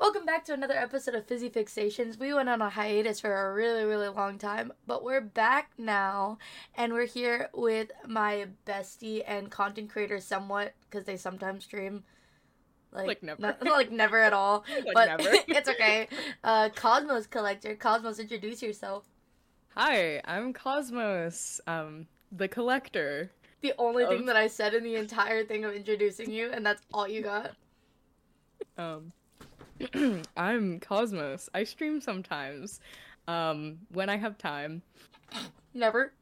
Welcome back to another episode of Fizzy Fixations. We went on a hiatus for a really, really long time, but we're back now, and we're here with my bestie and content creator somewhat, because they sometimes stream. Like never. not- like never at all. Like but never. it's okay. Uh, Cosmos Collector. Cosmos, introduce yourself. Hi, I'm Cosmos, um, the collector. The only thing that I said in the entire thing of introducing you, and that's all you got. Um, I'm Cosmos. I stream sometimes, um, when I have time, Never.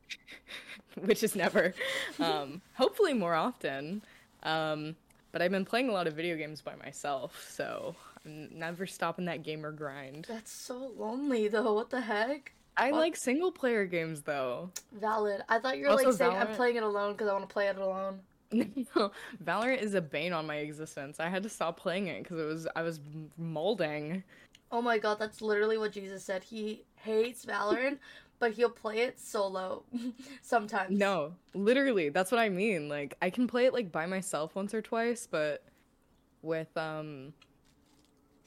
which is never. Um, hopefully more often. Um, but I've been playing a lot of video games by myself, so I'm never stopping that gamer grind. That's so lonely, though. What the heck? I What? like single player games though. Valid. I thought you were Also like saying I'm playing it alone because I want to play it alone. No, Valorant is a bane on my existence. I had to stop playing it because it was I was molding. Oh my god, that's literally what Jesus said. He hates Valorant, but he'll play it solo sometimes. No, literally, that's what I mean. Like I can play it like by myself once or twice, but with um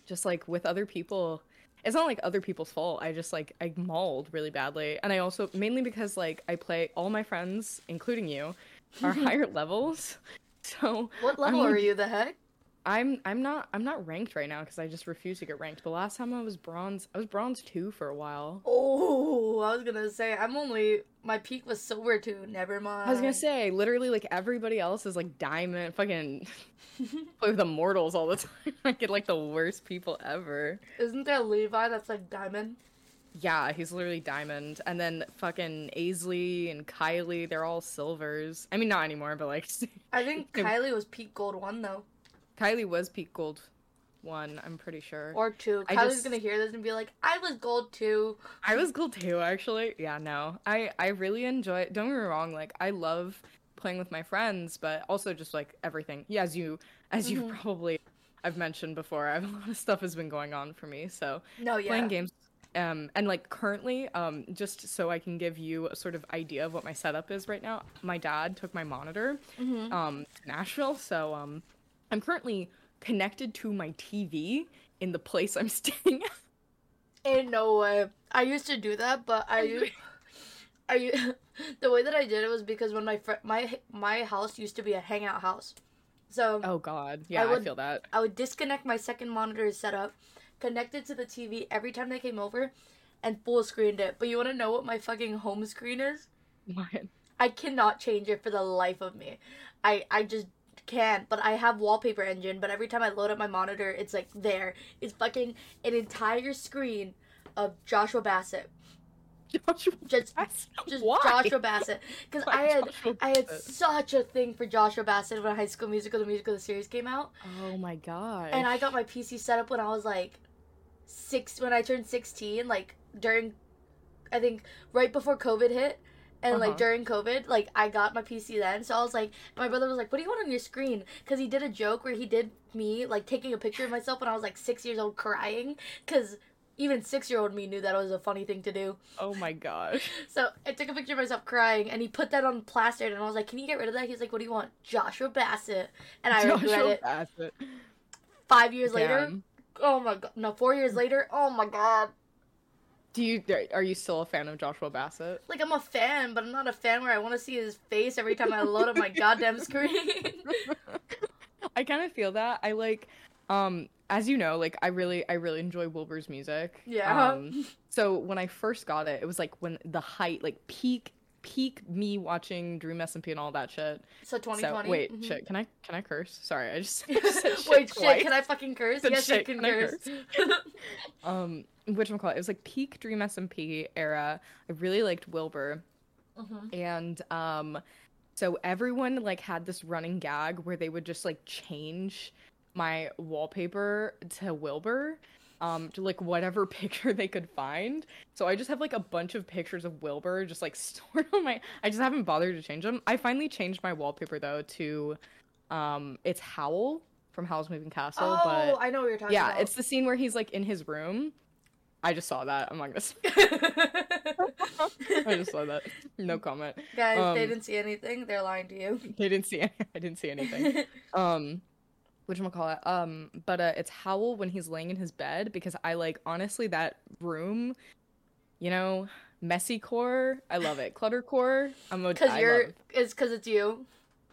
just like with other people, it's not like other people's fault. I just like I mauled really badly. And I also mainly because like I play all my friends, including you, are higher levels. So What level I'm- are you? The heck? I'm I'm not I'm not ranked right now because I just refuse to get ranked. But last time I was bronze, I was bronze two for a while. Oh, I was gonna say I'm only my peak was silver too. Never mind. I was gonna say, literally, like everybody else is like diamond, fucking play with immortals all the time. I get like the worst people ever. Isn't there Levi that's like diamond? Yeah, he's literally diamond, and then fucking Aisley and Kylie, they're all silvers. I mean, not anymore, but like I think Kylie was peak gold one though, Kylie was peak gold one. I'm pretty sure. or two. I Kylie's just- gonna hear this and be like, "I was gold too." I was gold too, actually. Yeah, no, I I really enjoy. It. Don't get me wrong, like I love playing with my friends, but also just like everything. Yeah, as you as you Mhm. probably I've mentioned before, a lot of stuff has been going on for me. So No, yeah. playing games, um, and like currently, um, just so I can give you a sort of idea of what my setup is right now. My dad took my monitor, Mhm. um, to Nashville, so um, I'm currently connected to my TV in the place I'm staying. at. Ain't no way. I used to do that, but I I the way that I did it was because when my fr- my my house used to be a hangout house, so Oh God, yeah, I, would- feel that. I would disconnect my second monitor setup, connect it to the TV every time they came over, and full screened it. But you want to know what my fucking home screen is? What? I cannot change it for the life of me. I I just can't. But I have wallpaper engine. But every time I load up my monitor, it's like there. It's fucking an entire screen of Joshua Bassett. Joshua Just Bassett? just Why? Joshua Bassett. Because I had Joshua I had Bassett? such a thing for Joshua Bassett when High School Musical, the musical, the series came out, Oh my god. and I got my PC set up when I was like six when I turned sixteen, like during, I think right before COVID hit. And like Uh-huh. during COVID, like I got my PC then, so I was like, my brother was like, "What do you want on your screen?" Because he did a joke where he did me like taking a picture of myself when I was like six years old, crying. Because even six year old me knew that was a funny thing to do. Oh my gosh. So I took a picture of myself crying, and he put that on plastered, and I was like, "Can you get rid of that?" He's like, "What do you want?" Joshua Bassett, and I regret Joshua it. Bassett. Five years later, Damn. Oh my god, no, four years later, oh my god. Do you are you still a fan of Joshua Bassett? Like I'm a fan, but I'm not a fan where I want to see his face every time I load up my goddamn screen. I kind of feel that. I like um as you know, like I really I really enjoy Wilbur's music. Yeah. Um, so when I first got it, it was like when the height like peak peak me watching Dream SMP and all that shit. so 2020. So wait, mhm. shit, can I can I curse? Sorry, I just, I just shit wait, twice. shit, can I fucking curse? Said yes, you shit, can can I curse. um which one call it? It was like peak Dream SMP era. I really liked Wilbur. Mhm. And um so everyone like had this running gag where they would just like change my wallpaper to Wilbur. Um, to like whatever picture they could find. So I just have like a bunch of pictures of Wilbur just like stored on my I just haven't bothered to change them. I finally changed my wallpaper though to um it's Howl from Howl's Moving Castle, Oh, but I know what you're talking yeah, about. Yeah, it's the scene where he's like in his room. I just saw that. I'm not gonna. s- I just saw that. No comment. Guys, they um, didn't see anything. They're lying to you. They didn't see. I didn't see anything. Um, call it? Um, but uh, it's Howl when he's laying in his bed because I like honestly that room, you know, messy core. I love it. Clutter core. I'm a. Because you're. love- It's because it's you.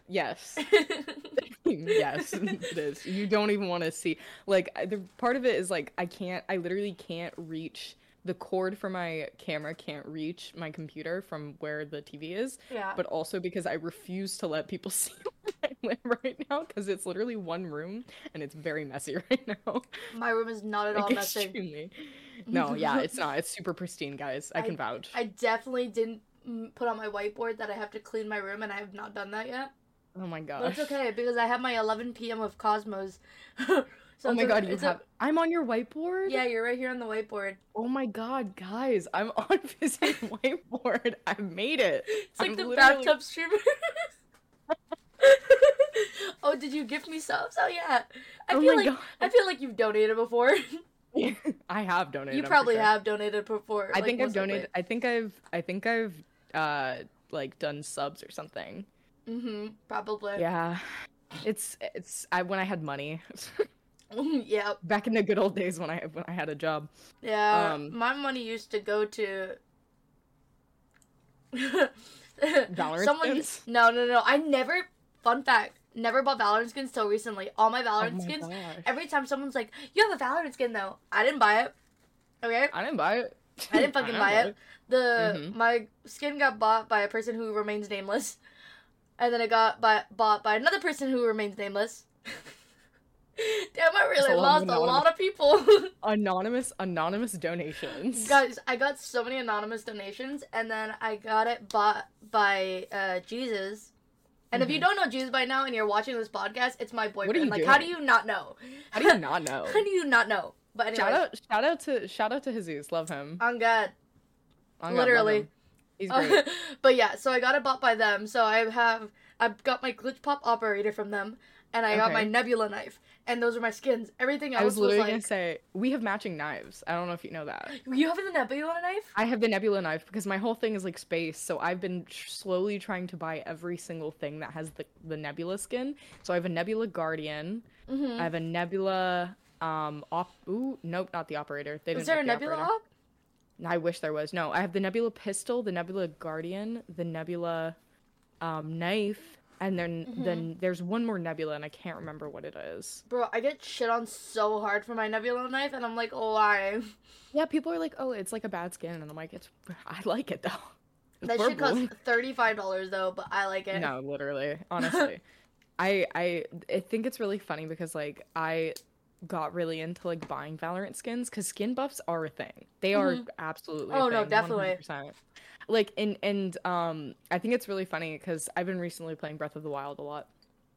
Yes. yes, it is. You don't even want to see. Like the part of it is like I can't. I literally can't reach the cord for my camera. Can't reach my computer from where the TV is. yeah. But also because I refuse to let people see I live right now because it's literally one room and it's very messy right now. My room is not at all Like, messy. extremely. No, yeah, it's not. It's super pristine, guys. I can vouch. I definitely didn't put on my whiteboard that I have to clean my room, and I have not done that yet. oh my god. It's okay because I have my 11 p.m. of Cosmos. so oh my a- god, you it's have. A, i I'm on your whiteboard. yeah, you're right here on the whiteboard. Oh my god, guys, I'm on Fizz's whiteboard. I made it. It's like I'm the literally- bathtub streamer. oh, did you gift me subs? Oh yeah. I Oh feel like God. I feel like you've donated before. I have donated. you probably sure. have donated before. I like, think I've donated. I think I've. I think I've. Uh, like done subs or something. Mm-hmm. Probably. Yeah, it's it's. I when I had money. yeah. Back in the good old days when I when I had a job. Yeah. Um, my money used to go to. Valorant Someone. No, no, no. I never. Fun fact. Never bought Valorant skins till recently. All my Oh Valorant my skins. gosh. Every time someone's like, "You have a Valorant skin though," I didn't buy it. Okay. I didn't buy it. I didn't fucking buy it. The Mhm. my skin got bought by a person who remains nameless, and then it got by, bought by another person who remains nameless. Damn, I really a lost a lot of people. Anonymous anonymous donations. Guys, I got so many anonymous donations, and then I got it bought by uh, Jesus. And if you Mhm. don't know Jesus by now, and you're watching this podcast, it's my boyfriend. are you like, how do you not know? How do you not know? How do you not know? But anyway, Shout out shout out to shout out to Jesus. Love him. on God. Oh, God, literally. him. He's great. but yeah, so I got it bought by them. So I have I've got my glitch pop operator from them, and I got my nebula knife, and those are my skins. Everything else I was was, literally like, gonna say we have matching knives. I don't know if you know that. you have the nebula knife? I have the nebula knife because my whole thing is like space. So I've been slowly trying to buy every single thing that has the the nebula skin. So I have a nebula guardian. Mm-hmm. I have a nebula um op. Ooh, nope, not the operator. They Is there a the nebula operator. op? I wish there was. No, I have the Nebula pistol, the Nebula Guardian, the Nebula um, knife, and then Mm-hmm. then there's one more Nebula, and I can't remember what it is. Bro, I get shit on so hard for my nebula knife, and I'm like, oh, why? Yeah, people are like, "Oh, it's like a bad skin," and I'm like, "It's I like it though." It's That shit purple. costs thirty five dollars though, but I like it. No, literally, honestly, I I I think it's really funny because like I got really into like buying Valorant skins because skin buffs are a thing. They are Mhm. absolutely. a Oh, no, definitely. 100%. Like and and um, I think it's really funny because I've been recently playing Breath of the Wild a lot.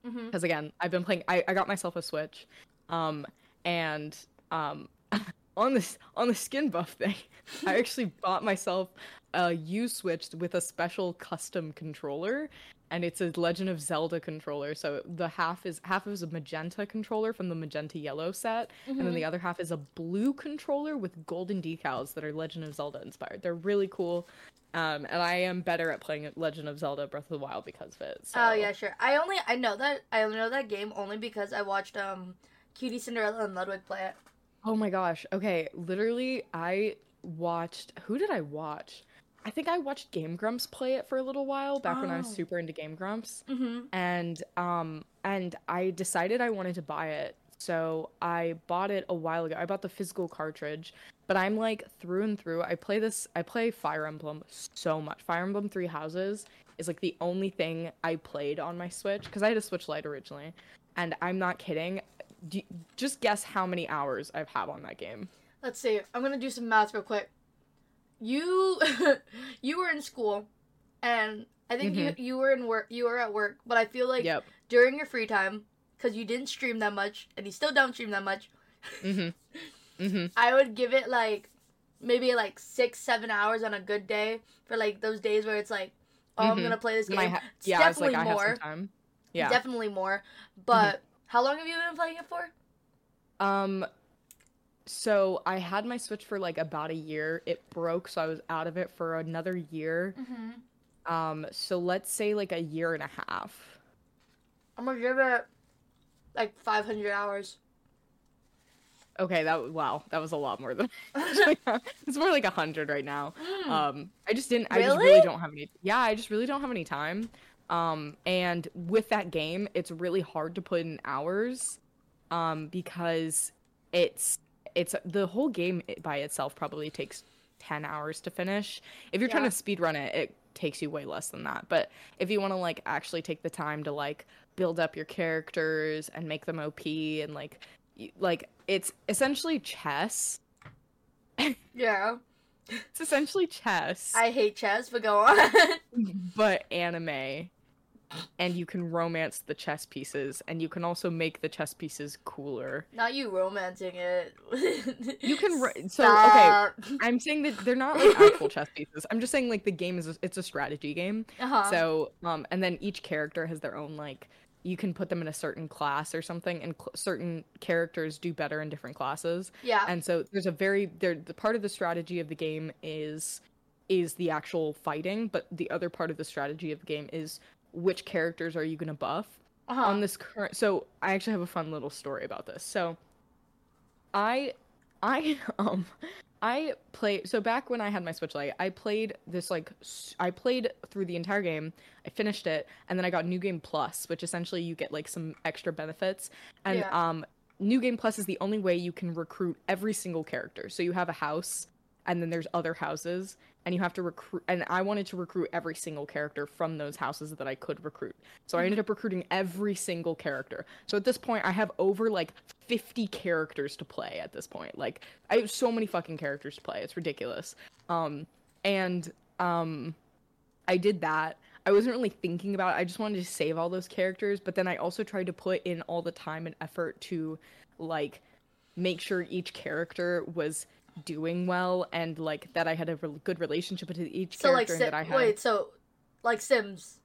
Mm-hmm. Because again, I've been playing. I, I got myself a Switch, um, and um, on this on the skin buff thing, I actually bought myself a U Switch with a special custom controller, and it's a Legend of Zelda controller. So the half is half is a magenta controller from the magenta yellow set, and then the other half is a blue controller with golden decals that are Legend of Zelda inspired. They're really cool. Um, and I am better at playing Legend of Zelda Breath of the Wild because of it. So. Oh yeah, sure. I only I know that I know that game only because I watched um QTCinderella and Ludwig play it. Oh my gosh. Okay, literally I watched who did I watch? I think I watched Game Grumps play it for a little while back when I was Oh. super into Game Grumps. Mm-hmm. And um and I decided I wanted to buy it. So I bought it a while ago. I bought the physical cartridge, but I'm like through and through. I play this I play Fire Emblem so much. Fire Emblem 3 Houses is like the only thing I played on my Switch cuz I had a Switch Lite originally. And I'm not kidding. Do, just guess how many hours I've had on that game. Let's see. I'm gonna do some math real quick. You you were in school, and I think you mm-hmm. you were in work. You were at work, but I feel like yep. during your free time, because you didn't stream that much, and you still don't stream that much. Mhm. Mhm. I would give it like maybe like six, seven hours on a good day for like those days where it's like, oh, I'm Mhm. gonna play this game. Ha- yeah, I was like, definitely I have more. some time. Yeah. Definitely more. But how long have you been playing it for? um. So I had my Switch for like about a year. It broke, so I was out of it for another year. Mm-hmm. Um. So let's say like a year and a half. I'm gonna give it Like 500 hours. Okay, that wow, that was a lot more than. it's more like a hundred right now. Mm. Um, I just didn't. I just Really? really don't have any. Yeah, I just really don't have any time. Um, and with that game, it's really hard to put in hours, um, because it's it's the whole game by itself probably takes ten hours to finish. If you're trying to speed run it, it takes you way less than that. But if you want to like actually take the time to like build up your characters and make them OP and like y- like it's essentially chess. yeah. It's essentially chess, I hate chess, but go on. but anime. And you can romance the chess pieces, and you can also make the chess pieces cooler. Not you romancing it. You can ro- so okay. I'm saying that they're not like actual chess pieces. I'm just saying like the game is a, it's a strategy game. Uh-huh. So um, and then each character has their own like you can put them in a certain class or something, and cl- certain characters do better in different classes. yeah. and so there's a very there the part of the strategy of the game is is the actual fighting but the other part of the strategy of the game is which characters are you going to buff uh-huh. on this current so i actually have a fun little story about this so i i um i play so back when i had my switch lite i played this like I played through the entire game i finished it and then i got new game plus which essentially you get like some extra benefits and Yeah. um new game plus is the only way you can recruit every single character so you have a house and then there's other houses and you have to recruit and i wanted to recruit every single character from those houses that i could recruit. So i ended up recruiting every single character. So at this point i have over like 50 characters to play at this point. Like i have so many fucking characters to play. It's ridiculous. Um and um i did that. I wasn't really thinking about it. I just wanted to save all those characters but then i also tried to put in all the time and effort to like make sure each character was doing well and like that I had a re- good relationship with each so character Sim- and that I had wait, so like Sims.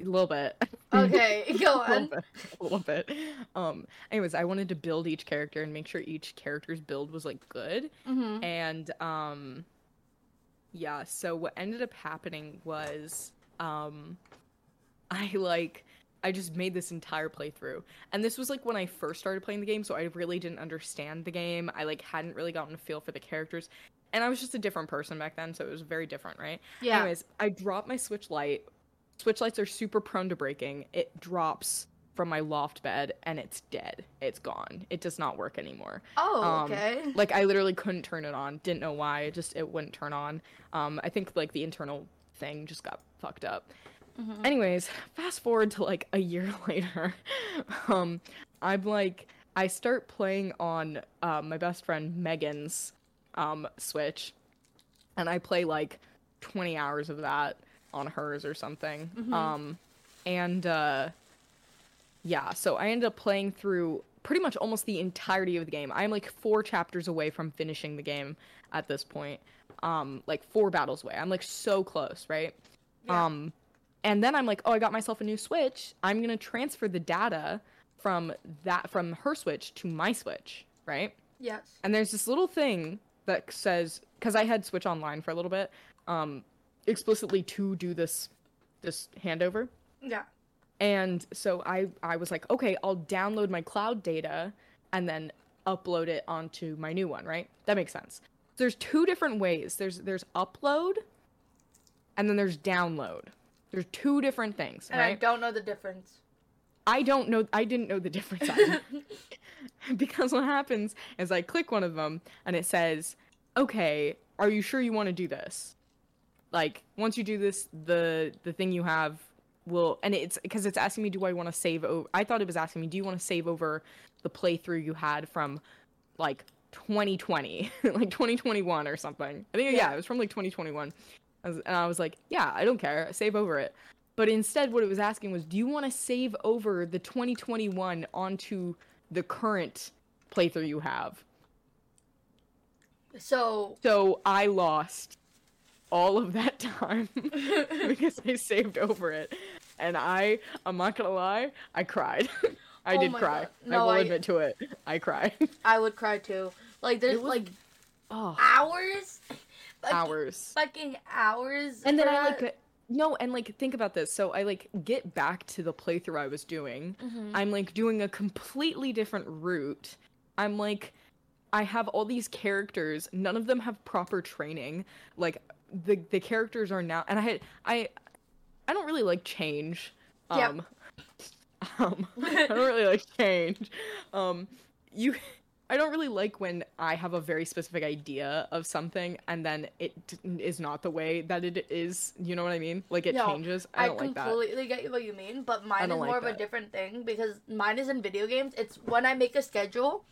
a little bit. Okay, go a little on. bit. A little bit. Um anyways, I wanted to build each character and make sure each character's build was like good Mm-hmm. and um yeah, so what ended up happening was um I like I just made this entire playthrough. And this was like when I first started playing the game, so I really didn't understand the game. I like hadn't really gotten a feel for the characters. And I was just a different person back then, so it was very different, right? Yeah. Anyways, I dropped my Switch Lite. Switch Lites are super prone to breaking. It drops from my loft bed and it's dead. It's gone. It does not work anymore. Oh, um, okay. Like I literally couldn't turn it on. Didn't know why. It just it wouldn't turn on. Um, I think like the internal thing just got fucked up. Mhm. Anyways, fast forward to like a year later. um, I'm like I start playing on uh, my best friend Megan's um Switch, and I play like 20 hours of that on hers or something. Mhm. Um, and uh, yeah, so I ended up playing through pretty much almost the entirety of the game. I'm like four chapters away from finishing the game at this point. Um, like four battles away. I'm like so close, right? Yeah. Um, and then I'm like, oh, I got myself a new Switch. I'm gonna transfer the data from that from her Switch to my Switch, right? yes. And there's this little thing that says because I had Switch Online for a little bit, um, explicitly to do this this handover. Yeah. And so I I was like, okay, I'll download my cloud data and then upload it onto my new one, right? That makes sense. There's two different ways. There's there's upload and then there's download. There's two different things, And I don't know the difference. I don't know I didn't know the difference because what happens is I click one of them and it says, "Okay, are you sure you want to do this?" Like once you do this, the the thing you have will and it's because it's asking me, "Do I want to save over?" I thought it was asking me, "Do you want to save over the playthrough you had from like 2020, like 2021 or something?" I think yeah, Yeah. it was from like 2021. And I was like, "Yeah, I don't care. Save over it." But instead, what it was asking was, do you want to save over the 2021 onto the current playthrough you have? So So I lost all of that time because I saved over it. And I, I'm not gonna lie, I cried. I Oh did cry. God. I will I- admit to it. I cried. I would cry too. Like there's was- like oh, hours, hours. fucking hours. And then for I like, no, and like think about this. So I like get back to the playthrough I was doing. Mhm. I'm like doing a completely different route. I'm like I have all these characters. None of them have proper training. Like the the characters are now and I had I I don't really like change. Yep. Um um I don't really like change. Um you I don't really like when I have a very specific idea of something and then it is not the way that it is. You know what I mean? Like it changes. I I don't like that. completely get what you mean, but mine is like more of a different thing because mine is in video games. It's when I make a schedule,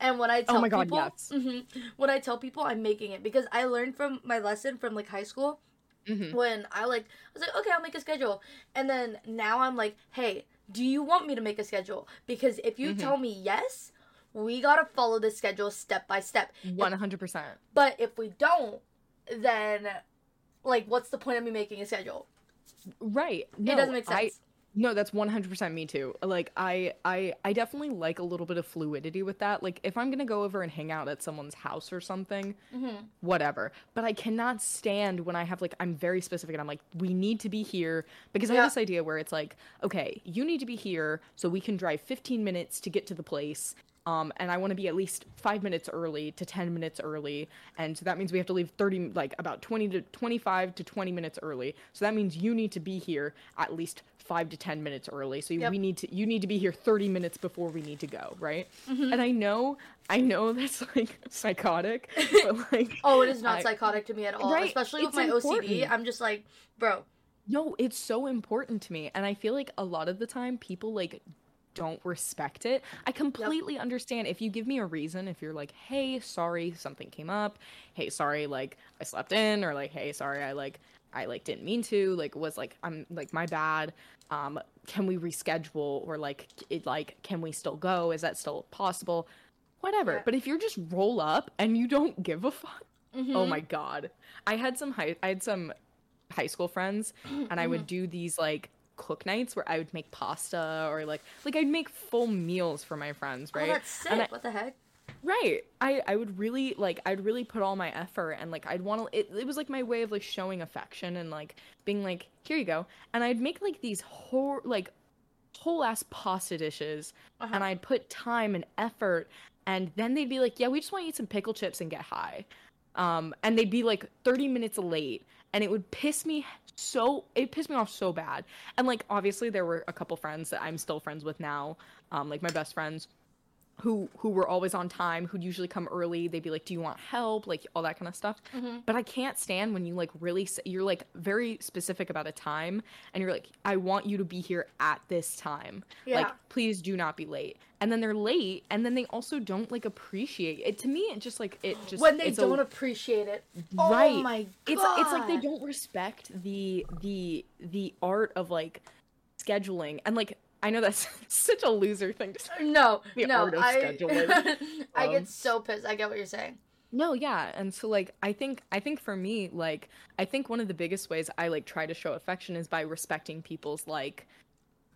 and when I tell Oh my God, people, yes. Mhm. when I tell people I'm making it because I learned from my lesson from like high school Mhm. when I like I was like okay I'll make a schedule, and then now I'm like hey do you want me to make a schedule because if you Mhm. tell me yes we gotta follow the schedule step by step One hundred percent. but if we don't then like what's the point of me making a schedule Right. No, it doesn't make I- sense. No, that's 100% me too. Like I I I definitely like a little bit of fluidity with that. Like if I'm going to go over and hang out at someone's house or something, mm-hmm. whatever. But I cannot stand when I have like I'm very specific and I'm like we need to be here because I Yeah. have this idea where it's like, okay, you need to be here so we can drive 15 minutes to get to the place. Um, and I want to be at least five minutes early to 10 minutes early. And so that means we have to leave 30, like about 20 to 25 to 20 minutes early. So that means you need to be here at least five to 10 minutes early. So Yep. we need to, you need to be here 30 minutes before we need to go. Right. Mm-hmm. And I know, I know that's like psychotic, but like, Oh, it is not I- psychotic to me at all. Right, Especially with it's my OCD. I'm just like, bro. No, it's so important to me. And I feel like a lot of the time people like don't respect it. I completely understand if you give me a reason, if you're like, hey, sorry, something came up. Hey, sorry, like I slept in, or like, hey, sorry, I like I like didn't mean to, like was like I'm like my bad. Um, can we reschedule or like it like can we still go? Is that still possible? Whatever. Yeah. But if you're just roll up and you don't give a fuck, Oh Mhm. my god. I had some high I had some high school friends and I Mm-hmm. would do these like cook nights where I would make pasta or like like I'd make full meals for my friends, right? Oh, that's sick. And I- what the heck? Right. I I would really like I'd really put all my effort and like I'd want to it, it was like my way of like showing affection and like being like here you go. And I'd make like these whole like whole ass pasta dishes Uh-huh. and I'd put time and effort and then they'd be like, "Yeah, we just want to eat some pickle chips and get high." Um and they'd be like 30 minutes late and it would piss me so it pissed me off so bad. And like obviously there were a couple friends that I'm still friends with now, um like my best friends who who were always on time, who'd usually come early. They'd be like, "Do you want help?" Like all that kind of stuff. Mhm. But I can't stand when you like really you're like very specific about a time and you're like, "I want you to be here at this time." yeah. Like, please do not be late. And then they're late and then they also don't like appreciate it. To me, it just like it just when they don't appreciate it. Right. Oh my god. it's it's like they don't respect the the the art of like scheduling and like I know that's such a loser thing to say. No, The no. I, scheduling. I Um, get so pissed. I get what you're saying. No, yeah. And so like I think I think for me, like I think one of the biggest ways I like try to show affection is by respecting people's like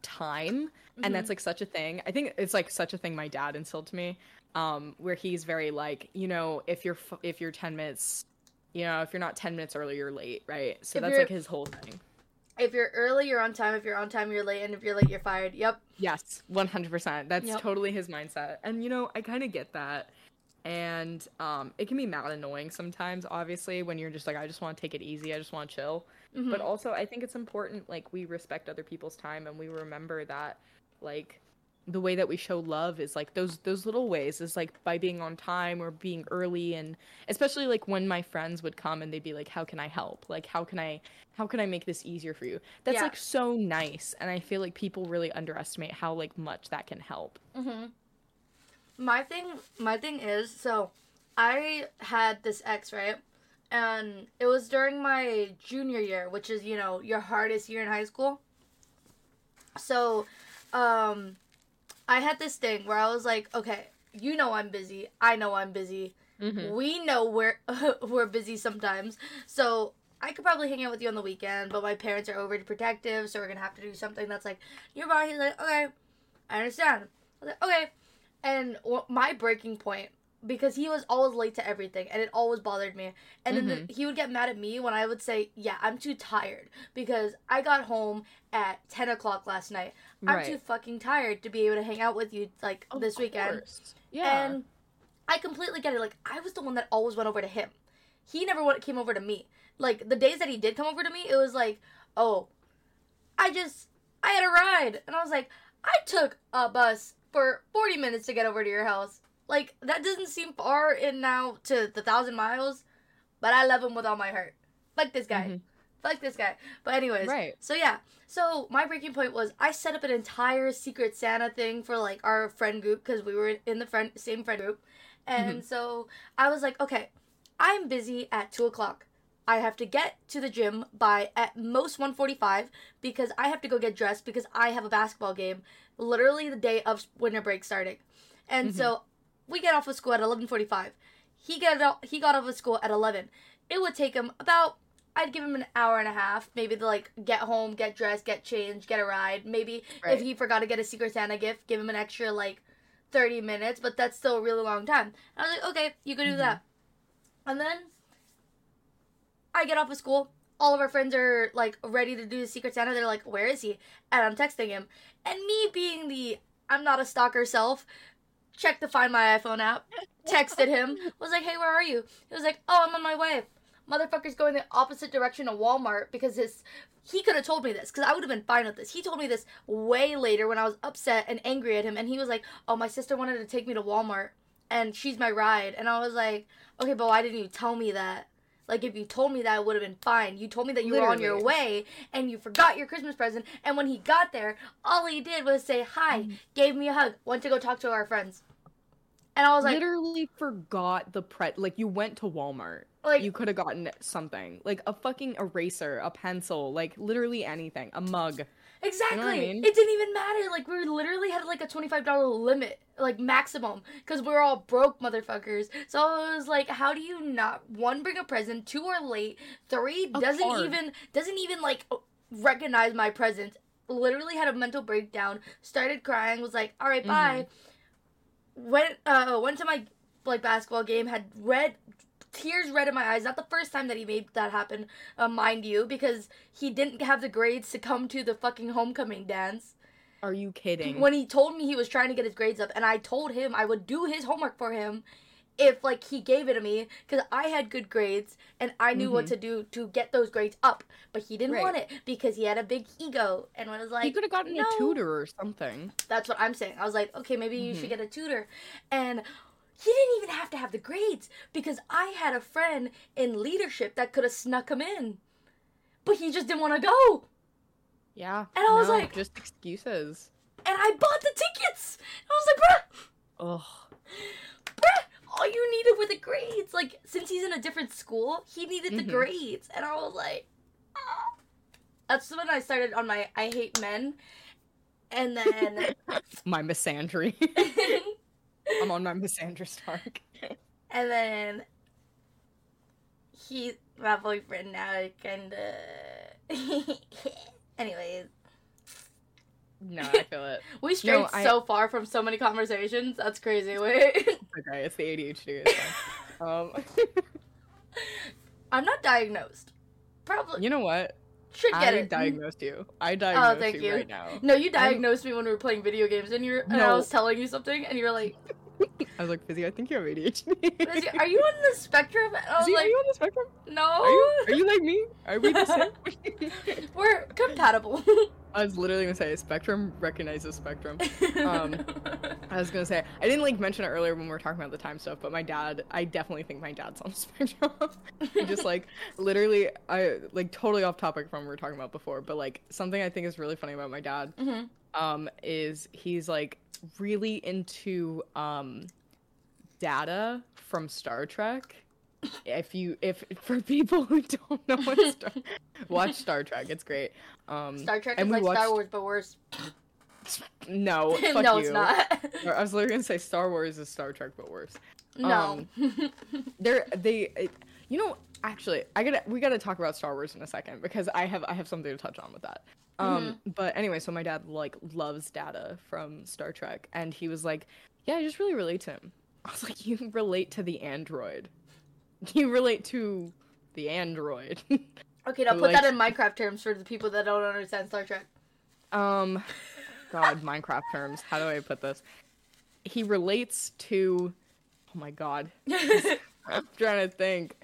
time. And that's like such a thing. I think it's like such a thing my dad instilled to me. Um where he's very like, you know, if you're f- if you're 10 minutes, you know, if you're not 10 minutes early, you're late, right? So If that's like his whole thing. If you're early, you're on time. If you're on time, you're late. And if you're late, you're fired. Yep. Yes, 100%. That's Yep. totally his mindset. And you know, I kind of get that. And um it can be mad annoying sometimes obviously when you're just like I just want to take it easy. I just want to chill. Mhm. But also I think it's important like we respect other people's time and we remember that like the way that we show love is like those those little ways is like by being on time or being early and especially like when my friends would come and they'd be like how can I help? Like how can I how can I make this easier for you? That's Yeah. like so nice and I feel like people really underestimate how like much that can help. Mm-hmm. My thing, my thing is, so I had this ex, right? And it was during my junior year, which is, you know, your hardest year in high school. So, um, I had this thing where I was like, okay, you know I'm busy. I know I'm busy. Mhm. We know we're we're busy sometimes. So I could probably hang out with you on the weekend, but my parents are overly protective, so we're gonna have to do something that's like nearby. He's like, okay, I understand. I was like, okay. And my breaking point because he was always late to everything and it always bothered me. And Mm-hmm. the, he would get mad at me when I would say, Yeah, I'm too tired because I got home at 10 o'clock last night. I'm Right. too fucking tired to be able to hang out with you like Of this weekend. Yeah. And I completely get it. Like, I was the one that always went over to him. He never went, came over to me. Like, the days that he did come over to me, it was like, Oh, I just, I had a ride. And I was like, I took a bus for 40 minutes to get over to your house. Like, that doesn't seem far in now to the thousand miles, but I love him with all my heart. Like this guy. Mhm. Like this guy. But, anyways. Right. So, yeah. So, my breaking point was I set up an entire Secret Santa thing for, like, our friend group because we were in the friend same friend group. And so, I was like, okay, I'm busy at 2 o'clock. I have to get to the gym by at most 1:45 because I have to go get dressed because I have a basketball game literally the day of winter break starting. And so we get off of school at 11:45. He get out, he got off of school at 11. It would take him about I'd give him an hour and a half maybe to like get home, get dressed, get changed, get a ride. Maybe Right. if he forgot to get a Secret Santa gift, give him an extra like 30 minutes, but that's still a really long time. I was like, "Okay, you can do Mhm. that." And then I get off of school. All of our friends are like ready to do the Secret Santa. They're like, "Where is he?" And I'm texting him. And me being the I'm not a stalker self, checked to find my iPhone app, texted him, was like, "Hey, where are you?" He was like, "Oh, I'm on my way." Motherfucker's going the opposite direction of Walmart because his he could have told me this because I would have been fine with this. He told me this way later when I was upset and angry at him, and he was like, "Oh, my sister wanted to take me to Walmart, and she's my ride." And I was like, "Okay, but why didn't you tell me that?" Like if you told me that, it would have been fine. You told me that you were on your way and you forgot your Christmas present. And when he got there, all he did was say hi, mm. gave me a hug, went to go talk to our friends. And I was like, literally forgot the pre like you went to Walmart. like you could have gotten something. Like a fucking eraser, a pencil, like literally anything. A mug. Exactly. I mean? It didn't even matter. Like we literally had like a twenty five dollar limit, like maximum, because we're all broke motherfuckers. So I was like, how do you not one bring a present, two are late, three A doesn't card. even doesn't even like recognize my presence. Literally had a mental breakdown. Started crying. Was like, all right, bye. Went uh went to my like basketball game. Had red tears red in my eyes. Not the first time that he made that happen, uh, mind you, because he didn't have the grades to come to the fucking homecoming dance. Are you kidding? When he told me he was trying to get his grades up, and I told him I would do his homework for him if like he gave it to me because I had good grades and I knew what Mhm. to do to get those grades up. But he didn't Right. want it because he had a big ego and was like, he could have gotten no. a tutor or something. that's what I'm saying. I was like, okay, maybe you Mhm. should get a tutor. And he didn't even have to have the grades because I had a friend in leadership that could have snuck him in. But he just didn't want to go. Yeah. And I was like- just excuses. And I bought the tickets. I was like, bruh, Ugh. bruh, all you needed were the grades. Like, since he's in a different school, he needed the Mhm. grades. And I was like, ah. That's when I started on my I hate men. And then My misandry. I'm on my misandry Stark. And then he's my boyfriend now, kinda. Anyways, No, I feel it. we strayed I- so far from so many conversations. That's crazy. Wait, Okay, it's the ADHD. It's um, I'm not diagnosed. Probably you know what? Should get I it. diagnosed you. I oh, diagnosed thank you, you. right now. No, you diagnosed me when we were playing video games, and you're and I was telling you something, and you're like, I was like, Fizzy, I think you have ADHD. "Is it- "Are you on the spectrum?" And I was Fizzy, are you on the spectrum? "No, Are you? Are you like me? Are we the same? we're compatible." I was literally gonna say Spectrum recognizes Spectrum. Um, I was gonna say I didn't like mention it earlier when we were talking about the time stuff, but my dad, I definitely think my dad's on spectrum. Just like literally, I like totally off topic from what we were talking about before, but like something I think is really funny about my dad, Mhm. um, is he's like really into um, data from Star Trek. If you, if for people who don't know what Star, watch Star Trek, it's great. Um, Star Trek and is we like Star Wars, but worse. no, fuck no, you. it's not. I was literally gonna say Star Wars is Star Trek but worse. no. They're they, it- you know, actually, I gotta we gotta talk about Star Wars in a second because I have I have something to touch on with that. Um, but anyway, so my dad like loves Data from Star Trek, and he was like, "Yeah, I just really relate to him." I was like, you relate to the android. You relate to the android. Okay, now put that in Minecraft terms for the people that don't understand Star Trek. um, God, Minecraft terms. How do I put this? He relates to. Oh my God. I'm trying to think.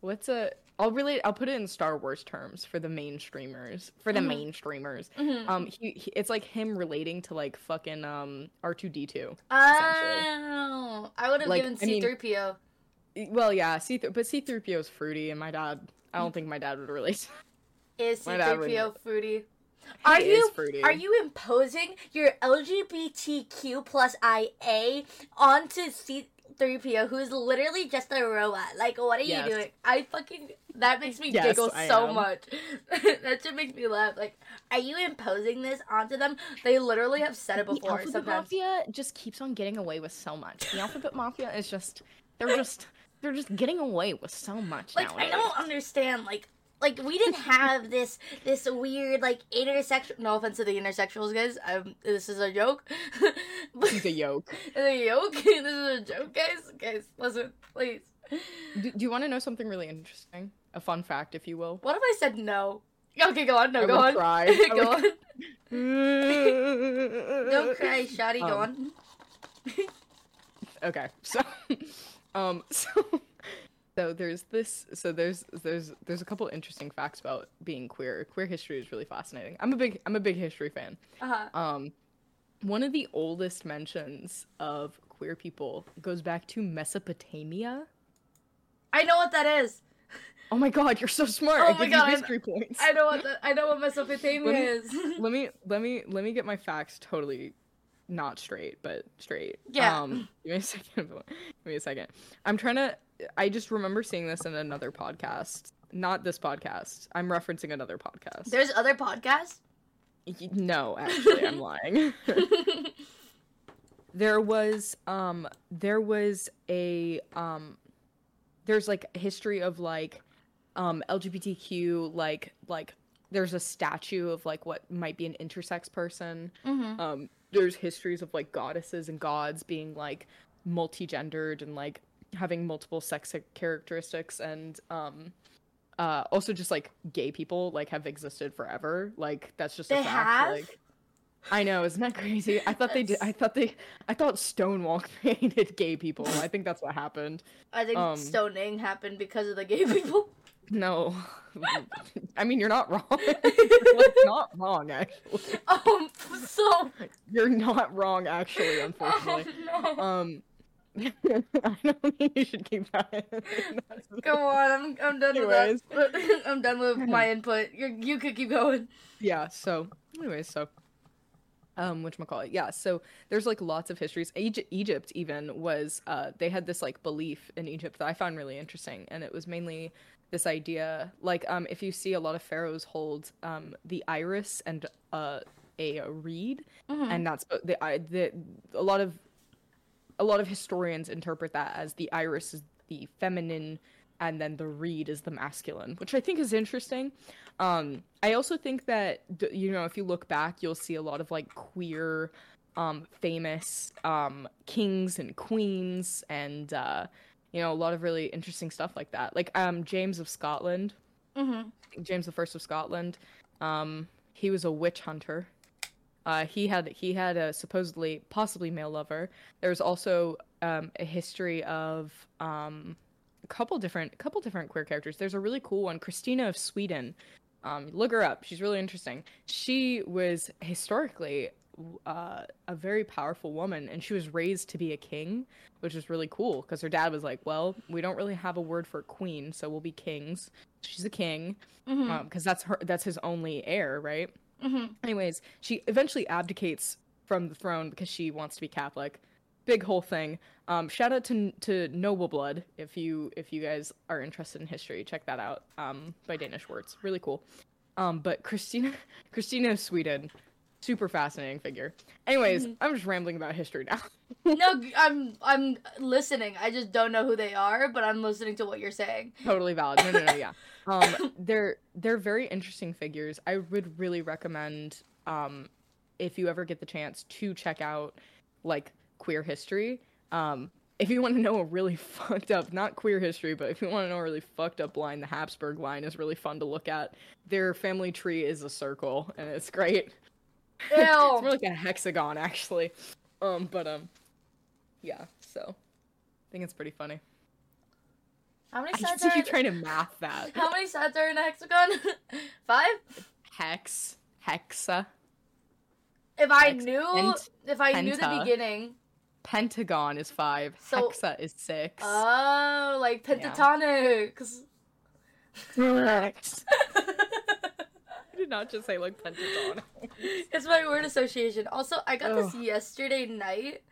What's a? I'll relate. I'll put it in Star Wars terms for the mainstreamers. For the Mhm. mainstreamers. Mhm. Um, he, he it's like him relating to like fucking um R two D two. Oh, I would have Like, given I C3PO. Well, yeah, C but C three PO is fruity, and my dad. I don't think my dad would relate. Is C3PO fruity? Are you fruity. are you imposing your LGBTQ plus IA onto C3PO, who is literally just a robot? Like, what are Yes. you doing? I fucking that makes me Yes, giggle I so am. much. that just makes me laugh. Like, are you imposing this onto them? They literally have said it before. the. Alphabet Sometimes Mafia just keeps on getting away with so much. The Alphabet Mafia is just they're just they're just getting away with so much like nowadays. I don't understand. Like like we didn't have this this weird like intersexual. No offense to the intersexuals, guys. Um, this is a joke. He's a yoke. Is a joke? this is a joke, guys. Guys, listen, please. Do, do you want to know something really interesting? A fun fact, if you will. What if I said no? Okay, go on. No, I go on. cry. Go on. Don't cry, Shoddy. Go Um, on. okay so um so so there's this so there's there's there's a couple interesting facts about being queer queer history is really fascinating i'm a big i'm a big history fan Uh huh. um one of the oldest mentions of queer people goes back to mesopotamia I know what that is. oh my god you're so smart Oh my God, I- history points I know what that. I know what Mesopotamia Let me- is. let me let me let me get my facts totally not straight but straight. Yeah. um give me a second give me a second. I'm trying to i just remember seeing this in another podcast. Not this podcast. I'm referencing another podcast. There's other podcasts. Y- no actually i'm lying. There was um there was a um there's like a history of like um lgbtq like like there's a statue of like what might be an intersex person. Mm-hmm. um there's histories of like goddesses and gods being like multi-gendered and like having multiple sex characteristics and um uh also just like gay people like have existed forever like that's just a They fact have? like I know, isn't that crazy? I thought they did. I thought they. I thought Stonewall created gay people. I think that's what happened. I think Um, stoning happened because of the gay people. No, I mean you're not wrong. you're not wrong, actually. Um. So. You're not wrong, actually. Oh Unfortunately. no. Um, I don't think you should keep that. Come on. I'm. I'm done Anyways. with that. I'm done with my input. You. You could keep going. yeah. So, anyways, so. Um, which call it? Yeah. So there's like lots of histories. Egypt, Egypt even was. Uh, they had this like belief in Egypt that I found really interesting, and it was mainly this idea, like, um, if you see a lot of pharaohs hold um the iris and uh a reed, Mhm. and that's the I the a lot of a lot of historians interpret that as the iris is the feminine and then the reed is the masculine which i think is interesting um i also think that you know if you look back you'll see a lot of like queer um famous um kings and queens and uh you know a lot of really interesting stuff like that like um james of scotland Mhm. James the First of Scotland. Um, he was a witch hunter. Uh, he had he had a supposedly possibly male lover. There's also um, a history of um, a couple different couple different queer characters. There's a really cool one, Christina of Sweden. Um, look her up. She's really interesting. She was historically uh, a very powerful woman, and she was raised to be a king, which is really cool because her dad was like, "Well, we don't really have a word for queen, so we'll be kings." She's a king because that's her that's his only heir right? Mhm. anyways she eventually abdicates from the throne because she wants to be catholic. Big whole thing. Um shout out to to noble blood if you if you guys are interested in history check that out um by Dana Schwartz. Really cool. Um but christina christina of sweden super fascinating figure anyways Mhm. i'm just rambling about history now No, I'm. I'm listening. I just don't know who they are, but I'm listening to what you're saying. totally valid. No, no, no, yeah. Um, they're they're very interesting figures. I would really recommend um, if you ever get the chance to check out like queer history. Um, if you want to know a really fucked up, not queer history, but if you want to know a really fucked up line, the Habsburg line is really fun to look at. Their family tree is a circle, and it's great. Ew. it's more like a hexagon, actually. Um, but um, yeah. So, I think it's pretty funny. How many sides see are you in... trying to math that. How many sides are in a hexagon? Five? Hex, hexa, If I Hex- knew pent- if I knew the beginning. pentagon is five. So- hexa is six. Oh, like Yeah. Pentatonix. Correct. I did not just say like pentagon. it's my word association. Also, I got this yesterday night.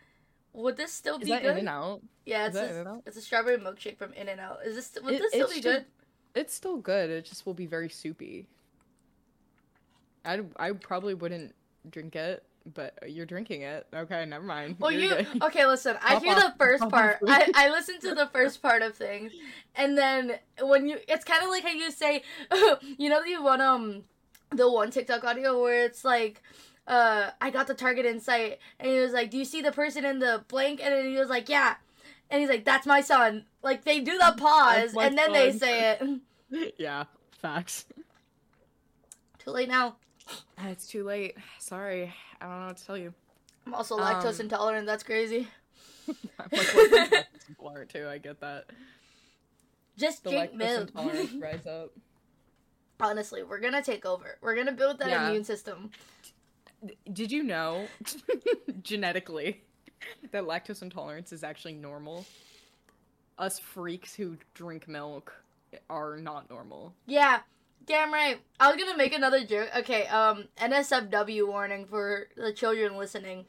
Would this still Is be that good? in and out? Yeah, Is it's that a, In-N-Out? it's a strawberry milkshake from In-N-Out. Is this would It- this still be should- good? It's still good. It just will be very soupy. I I probably wouldn't drink it, but you're drinking it. Okay, never mind. Well, You're you good. okay? Listen, I Hop hear off- the first hop part. I please. I listened to the first part of things, and then when you, it's kind of like how you say, you know, you want um, the one TikTok audio where it's like, uh, I got the target insight, and he was like, "Do you see the person in the blank?" And then he was like, "Yeah," and he's like, "That's my son." Like they do the pause, and then they say it. yeah, facts. Too late now. It's too late. Sorry, I don't know what to tell you. I'm also lactose Um, intolerant. That's crazy. I'm like, what the people too. I get that. Just The drink milk. rise up. Honestly, we're gonna take over. We're gonna build that Yeah. immune system. Did you know genetically that lactose intolerance is actually normal? Us freaks who drink milk are not normal. Yeah, damn right. I was gonna make another joke. Okay, um, NSFW warning for the children listening.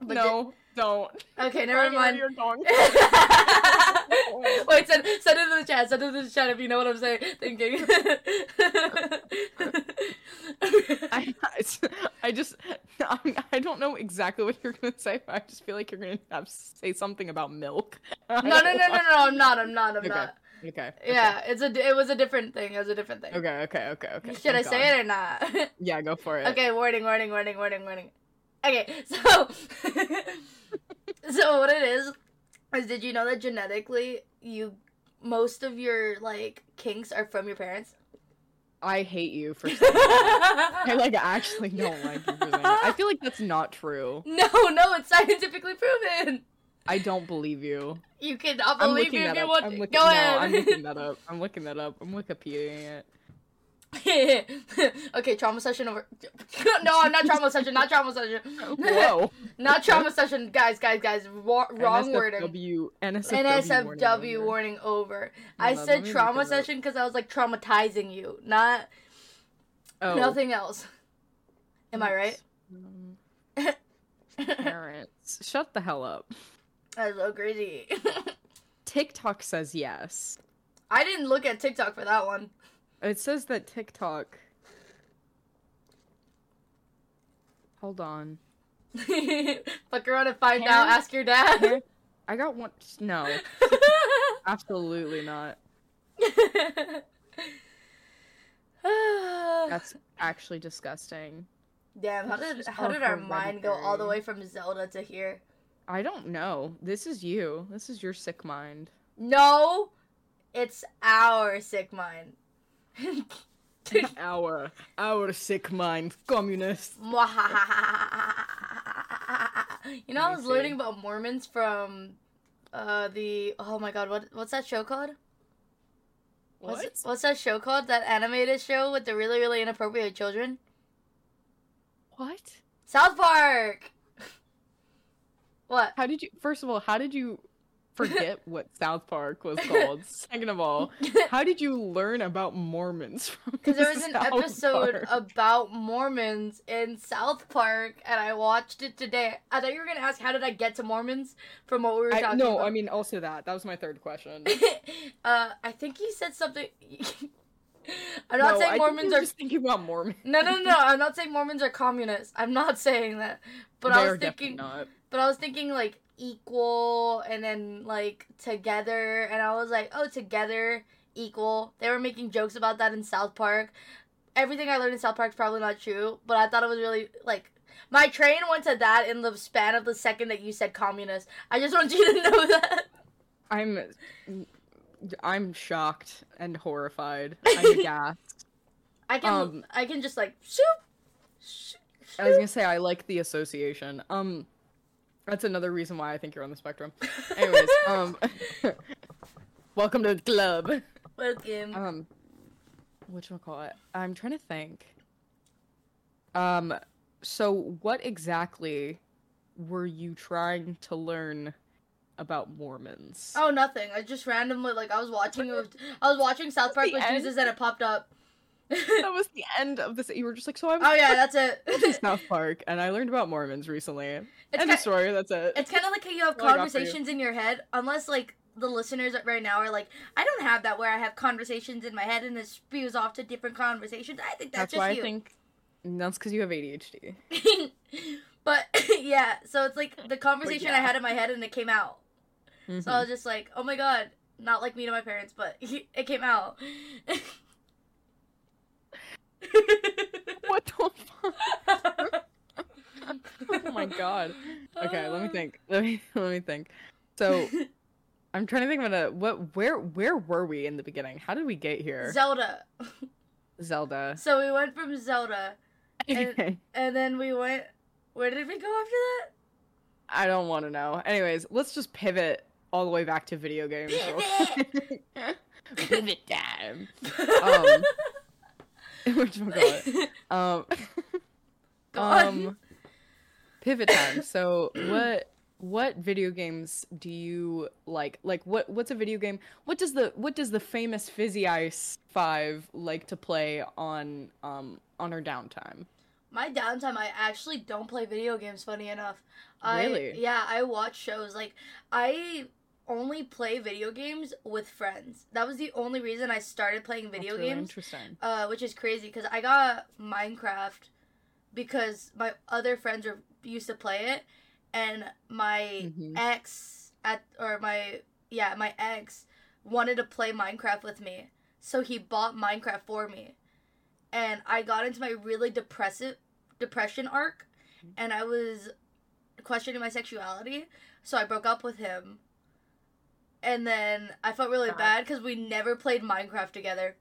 But no, don't. okay, never mind. Wait, send, send it in the chat. Send it in the chat if you know what I'm saying. Thinking. I, I just, I, I don't know exactly what you're gonna say. But I just feel like you're gonna have to say something about milk. no, no, no, no, no. I'm not. I'm not. I'm Okay. not. Okay. Yeah, it's a. It was a different thing. It was a different thing. Okay. Okay. Okay. Okay. Should I Thank say it or not? Yeah, go for it. Okay, warning, warning, warning, warning, warning. Okay, so so what it is is did you know that genetically you most of your like kinks are from your parents? I hate you for saying that. I like actually don't like you for saying that. I feel like that's not true. No, no, it's scientifically proven. I don't believe you. You cannot believe me if that you want. I'm to. looking, Go no, ahead. I'm looking that up. I'm looking that up. I'm Wikipediaing it. okay, trauma session over. no, I'm not trauma session. Not trauma session. Whoa. not trauma session, guys, guys, guys. Wa- wrong wording. NSFW, NSFW, NSFW warning over. I said trauma session because I was like traumatizing you, not Oh, nothing else. Am I right? um, parents, shut the hell up. That's so crazy. TikTok says yes. I didn't look at TikTok for that one. It says that TikTok. Hold on. Fuck around and find Parents- out. Ask your dad. Here- I got one. No, absolutely not. That's actually disgusting. Damn, how did how did our mind go all the way from Zelda to here? I don't know. This is you. This is your sick mind. No, it's our sick mind. Our our sick mind, communist. you know, I was learning about Mormons from uh the oh my god, what what's that show called? What? What's, what's that show called? That animated show with the really really inappropriate children? What? South Park. What? How did you? First of all, how did you forget what South Park was called? Second of all, how did you learn about Mormons? Because there was an South episode Park? about Mormons in South Park, and I watched it today. I thought you were gonna ask how did I get to Mormons from what we were I, talking no, about. I mean also that. That was my third question. uh, I think he said something. I'm not no, saying I Mormons are. just thinking about Mormons. No, no, no. I'm not saying Mormons are communists. I'm not saying that. But I They're was thinking. not. But I was thinking like equal and then like together, and I was like, oh, together equal. They were making jokes about that in South Park. Everything I learned in South Park is probably not true, but I thought it was really like My train went to that in the span of the second that you said communist. I just want you to know that. I'm I'm shocked and horrified. I'm aghast. I can Um, I can just like shoot. shoot, I was gonna say I like the association. Um, that's another reason why I think you're on the spectrum. Anyways, um, welcome to the club. Welcome. Um, what call it? I'm trying to think. Um, so what exactly were you trying to learn about Mormons? Oh, nothing. I just randomly like I was watching. I was watching South Park with end? Jesus, and it popped up. That was the end of this. You were just like, so I was oh yeah, that's it. South Park, and I learned about Mormons recently. It's End of story. That's it. It's kind of like how you have That's all I got for you. conversations in your head, unless like the listeners right now are like, I don't have that where I have conversations in my head and it spews off to different conversations. I think that's, That's why just I think that's because you have ADHD. but yeah, so it's like the conversation I had in my head and it came out. So Mhm. I was just like, oh my god, not like me to my parents, but it came out. What the fuck? oh my god. Okay, let me think. Let me let me think. So I'm trying to think of a what where where were we in the beginning? How did we get here? Zelda. Zelda. So we went from Zelda, And- Okay. and then we went. Where did we go after that? I don't want to know. Anyways, let's just pivot all the way back to video games. Pivot! pivot time. Um, Whatchamacallit? Um, Go on. um, pivot time. So what what video games do you like? Like what what's a video game? What does the what does the famous Fizzy Ice Five like to play on um on her downtime? My downtime, I actually don't play video games. Funny enough, I, Really? Yeah, I watch shows. Like I only play video games with friends. That was the only reason I started playing video really games. Interesting. Uh, which is crazy because I got Minecraft because my other friends were used to play it, and my Mhm. ex at or my yeah my ex wanted to play Minecraft with me, so he bought Minecraft for me, and I got into my really depressive depression arc, and I was questioning my sexuality, so I broke up with him. And then I felt really God. bad because we never played Minecraft together.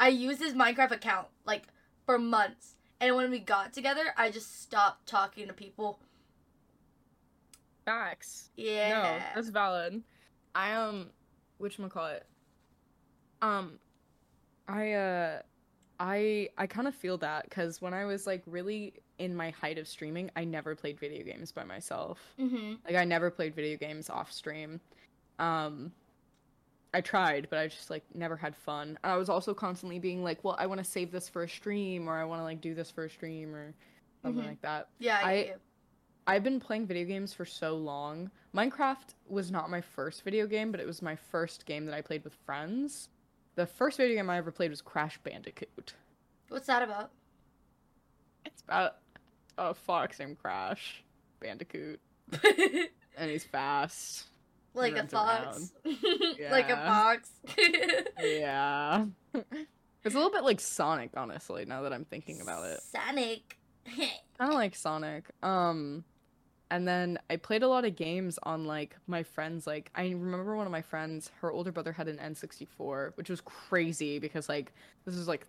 I used his Minecraft account like for months, and when we got together, I just stopped talking to people. Facts. Yeah. No, that's valid. I um, which call it? Um, I uh, I I kind of feel that because when I was like really in my height of streaming, I never played video games by myself. hmm Like I never played video games off stream. Um, I tried, but I just like never had fun. And I was also constantly being like, well, I want to save this for a stream, or I want to like do this for a stream, or something Mhm. like that. Yeah, I, I- I've been playing video games for so long. Minecraft was not my first video game, but it was my first game that I played with friends. The first video game I ever played was Crash Bandicoot. What's that about? It's about a fox named Crash Bandicoot, and he's fast. like a fox. like a fox. Yeah. it's a little bit like Sonic, honestly, now that I'm thinking about it. Sonic. Kind of like Sonic. Um and then I played a lot of games on like my friends like I remember one of my friends, her older brother had an N64, which was crazy because like this is like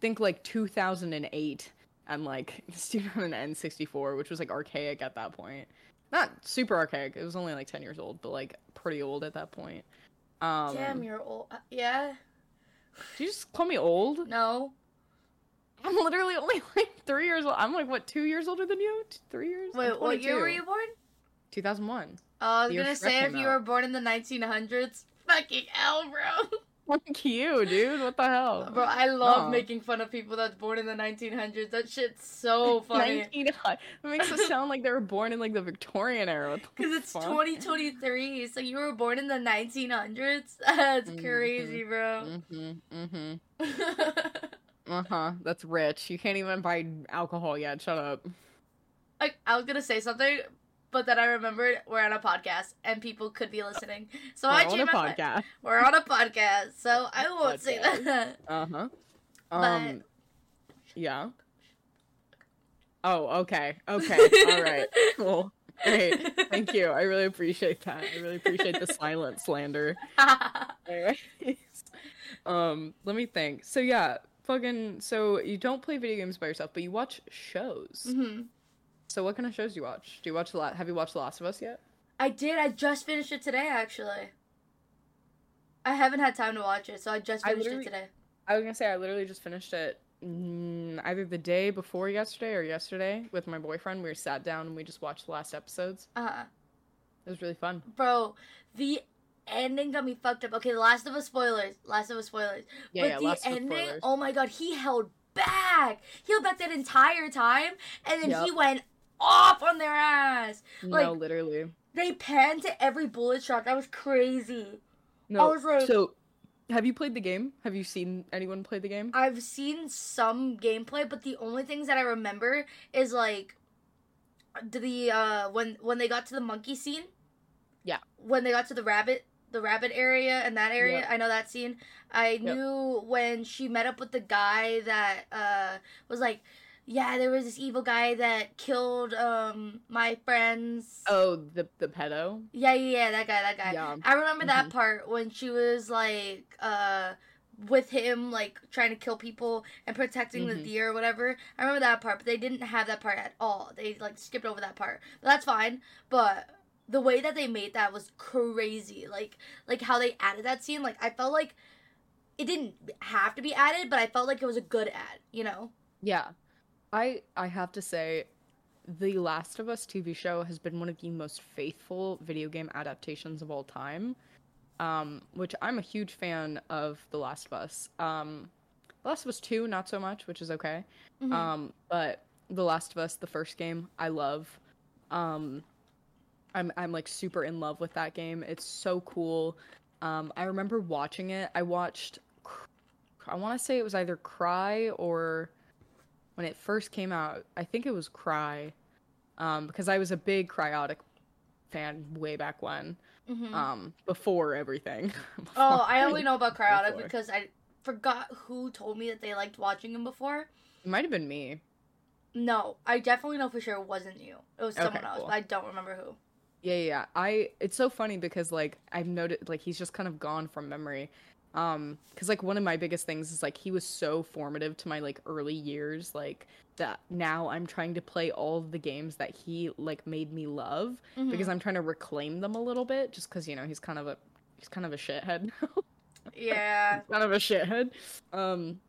think like 2008 and like this dude had an N64, which was like archaic at that point. Not super archaic. It was only like 10 years old, but like pretty old at that point. Um Damn, you're old. Uh, Yeah. Did you just call me old? No. I'm literally only like three years old. I'm like what, two years older than you? Three years? Wait, what year were you born? 2001. Oh, I was gonna Shrek say if came you out. were born in the 1900s. Fucking hell, bro. Fuck you, dude. What the hell? Bro, I love No. making fun of people that's born in the 1900s. That shit's so funny. 1900. It makes it sound like they were born in like the Victorian era. Because it's fuck? 2023, so you were born in the 1900s? That's Mhm. crazy, bro. Mm-hmm. Mm-hmm. Uh-huh. That's rich. You can't even buy alcohol yet. Shut up. I, I was gonna say something, but then I remembered we're on a podcast and people could be listening. So We're I changed my mind. podcast. We're on a podcast, so I won't say that. Uh-huh. But- Um. Yeah. Oh, okay. Okay. All right. Cool. Great. Thank you. I really appreciate that. I really appreciate the silent slander. Anyways, um, let me think. So yeah, fucking. So you don't play video games by yourself, but you watch shows. hmm So what kind of shows do you watch? Do you watch the la- Have you watched The Last of Us yet? I did. I just finished it today, actually. I haven't had time to watch it, so I just I finished it today. I was gonna say I literally just finished it mm, either the day before yesterday or yesterday with my boyfriend. We sat down and we just watched the last episodes. Uh huh. It was really fun. bro, the ending got me fucked up. Okay, The Last of Us spoilers. Last of Us spoilers. Yeah, but yeah. the Last ending, oh my god, he held back. He held back that entire time, and then Yep. he went off on their ass. no, like- literally. They panned to every bullet shot. That was crazy. No. was like- so, have you played the game? Have you seen anyone play the game? I've seen some gameplay, but the only things that I remember is like the uh when when they got to the monkey scene. Yeah. When they got to the rabbit the rabbit area and that area, Yep. I know that scene. I knew when she met up with the guy that uh was like yeah, there was this evil guy that killed um my friends. Oh, the the pedo. Yeah, yeah, yeah, that guy, that guy. Yeah. I remember that Mhm. part when she was like uh with him like trying to kill people and protecting the Mhm. deer or whatever. I remember that part, but they didn't have that part at all. They like skipped over that part. But that's fine. But the way that they made that was crazy. Like like how they added that scene, like I felt like it didn't have to be added, but I felt like it was a good ad, you know? Yeah. I I have to say The Last of Us TV show has been one of the most faithful video game adaptations of all time. Um, which I'm a huge fan of The Last of Us. Um, The Last of Us 2 not so much, which is okay. Mhm. Um, but The Last of Us, the first game, I love. Um, I'm I'm like super in love with that game. It's so cool. Um, I remember watching it. I watched. I want to say it was either Cry or when it first came out. I think it was Cry, um, because I was a big Cryaotic fan way back when. Mhm. Um, before everything. Oh, I only know about Cryaotic Before. because I forgot who told me that they liked watching him before. It might have been me. No, I definitely know for sure it wasn't you. It was Okay, someone else, cool. but I don't remember who. Yeah, yeah, yeah. I it's so funny because like I've noted like he's just kind of gone from memory. Um cuz like one of my biggest things is like he was so formative to my like early years like that now I'm trying to play all the games that he like made me love because I'm trying to reclaim them a little bit just cuz you know he's kind of a he's kind of a shithead. yeah, He's kind of a shithead. Um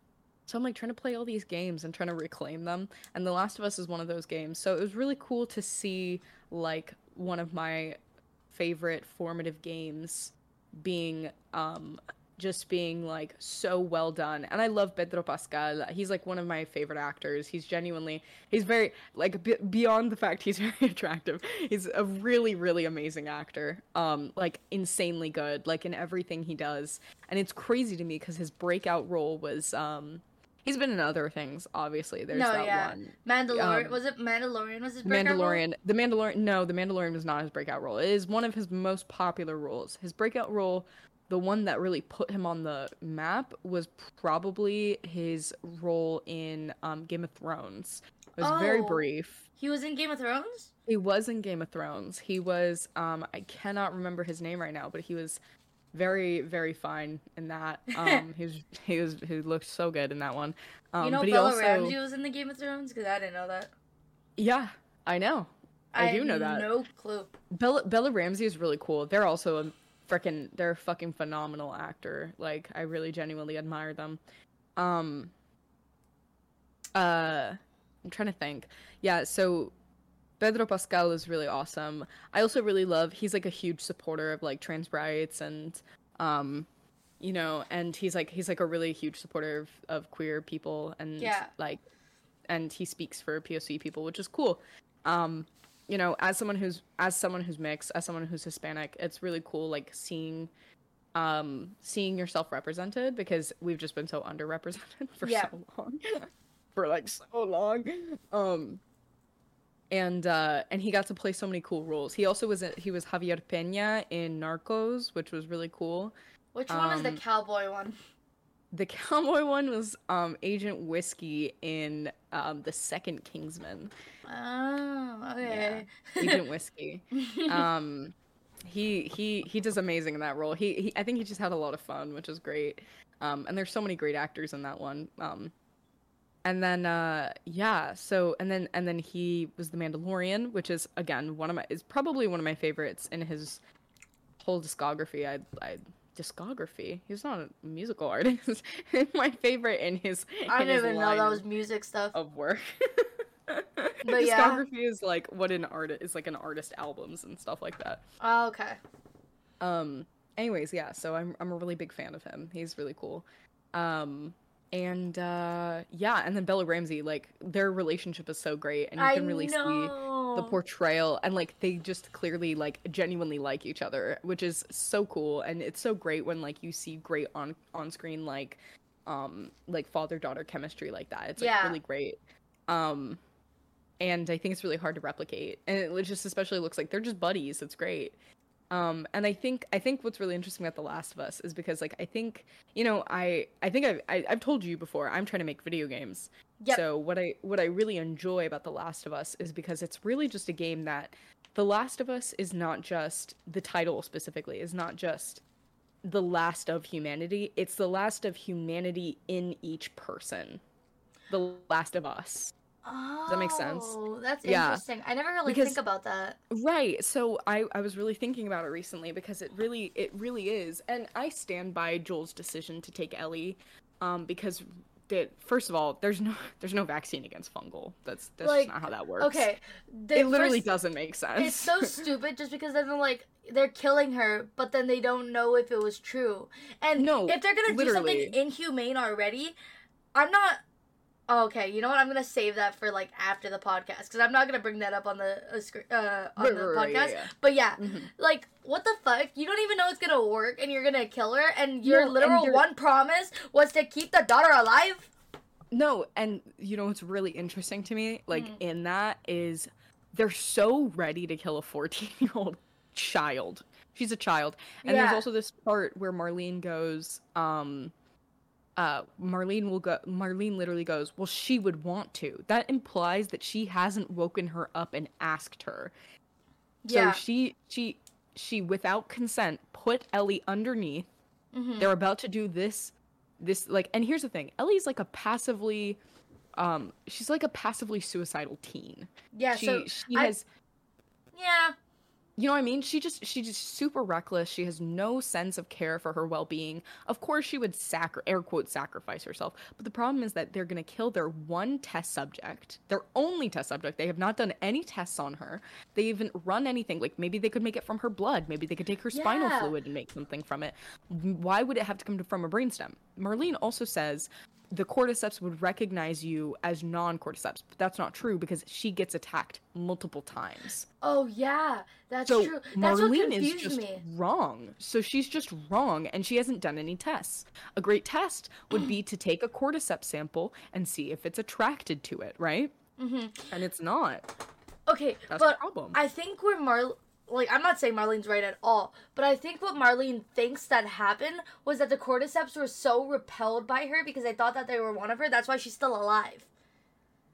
so I'm like trying to play all these games and trying to reclaim them. And The Last of Us is one of those games. So it was really cool to see like one of my favorite formative games being um just being like so well done and i love pedro pascal he's like one of my favorite actors he's genuinely he's very like b- beyond the fact he's very attractive he's a really really amazing actor um like insanely good like in everything he does and it's crazy to me because his breakout role was um he's been in other things obviously there's No, that yeah. one Mandalorian Um, was it Mandalorian was his breakout role? Mandalorian. The Mandalorian. No, the Mandalorian was not his breakout role. It is one of his most popular roles. His breakout role, the one that really put him on the map, was probably his role in um, Game of Thrones. It was very Oh. brief. He was in Game of Thrones. He was in Game of Thrones. He was. Um, I cannot remember his name right now, but he was very, very fine in that. Um, he was. He was. He looked so good in that one. Um, you know but he Bella also. Ramsey was in the Game of Thrones because I didn't know that. Yeah, I know. I do know that. No clue. Bella Bella Ramsey is really cool. They're also a freaking they're a fucking phenomenal actor. Like I really genuinely admire them. Um uh I'm trying to think. Yeah, so Pedro Pascal is really awesome. I also really love he's like a huge supporter of like trans rights and um you know, and he's like he's like a really huge supporter of, of queer people and Yeah. like and he speaks for POC people, which is cool. Um you know, as someone who's as someone who's mixed, as someone who's Hispanic, it's really cool like seeing um seeing yourself represented because we've just been so underrepresented for Yeah. so long. for like so long. Um and uh and he got to play so many cool roles. He also was he was Javier Peña in Narcos, which was really cool. Which one is the Um, cowboy one? The cowboy one was um Agent Whiskey in um the second Kingsman. Oh, okay. Agent Whiskey. Um he he he does amazing in that role. He, he I think he just had a lot of fun, which is great. Um and there's so many great actors in that one. Um and then uh yeah, so and then and then he was the Mandalorian, which is again one of my is probably one of my favorites in his whole discography. I I discography. He's not a musical artist. my favorite in his I didn't his even know that was music stuff. of work. But yeah. discography is like what an artist is like an artist albums and stuff like that. Oh, okay. Um anyways, yeah, so I'm I'm a really big fan of him. He's really cool. Um and uh yeah, and then Bella Ramsey, like their relationship is so great and you I can really see the portrayal and like they just clearly like genuinely like each other, which is so cool and it's so great when like you see great on on screen like um like father daughter chemistry like that. It's like Yeah. really great. Um and I think it's really hard to replicate. And it just especially looks like they're just buddies. It's great. Um, and I think I think what's really interesting about The Last of Us is because like I think you know I I think I've I, I've told you before I'm trying to make video games. Yep. So what I what I really enjoy about The Last of Us is because it's really just a game that The Last of Us is not just the title specifically is not just the last of humanity. It's the last of humanity in each person. The last of us. Oh, that make sense? That's Yeah. interesting. I never really Because- think about that. Right. So I I was really thinking about it recently because it really it really is. And I stand by Joel's decision to take Ellie um because that first of all, there's no there's no vaccine against fungal. That's that's Like, just not how that works. Okay. the It literally first- doesn't make sense. It's so stupid just because then they're like they're killing her, but then they don't know if it was true. And No, if they're gonna literally. do something inhumane already, I'm not. Okay, you know what? I'm gonna save that for like after the podcast because I'm not gonna bring that up on the uh, uh, on Right, the right, right, podcast. yeah, yeah. But yeah, Mhm. like what the fuck? You don't even know it's gonna work, and you're gonna kill her. And your No, literal you're- one promise was to keep the daughter alive. No, and you know what's really interesting to me, like Mm. in that is they're so ready to kill a 14-year-old child. She's a child. And there's also this part where Marlene goes um uh Marlene will go Marlene literally goes, "Well, she would want to." That implies that she hasn't woken her up and asked her. Yeah. So she she she without consent put Ellie underneath Mhm. they're about to do this this like and here's the thing ellie's like a passively um she's like a passively suicidal teen Yeah. she so she I- has yeah. You know what i mean? She just she's just super reckless. She has no sense of care for her well-being. Of course she would sacri- air quote sacrifice herself. But the problem is that they're going to kill their one test subject their only test subject. They have not done any tests on her. They haven't run anything. Like maybe they could make it from her blood. Maybe they could take her spinal fluid and make something from it. Why would it have to come from a brainstem? Marlene also says the cordyceps would recognize you as non-cordyceps but that's not true because she gets attacked multiple times Oh yeah. That's so true. That's what Marlene is just me. wrong. So she's just wrong, and she hasn't done any tests. A great test would be to take a cordyceps sample and see if it's attracted to it, right? hmm And it's not. Okay, That's but the problem. I think where Mar like I'm not saying Marlene's right at all, but I think what Marlene thinks that happened was that the cordyceps were so repelled by her because they thought that they were one of her. That's why she's still alive.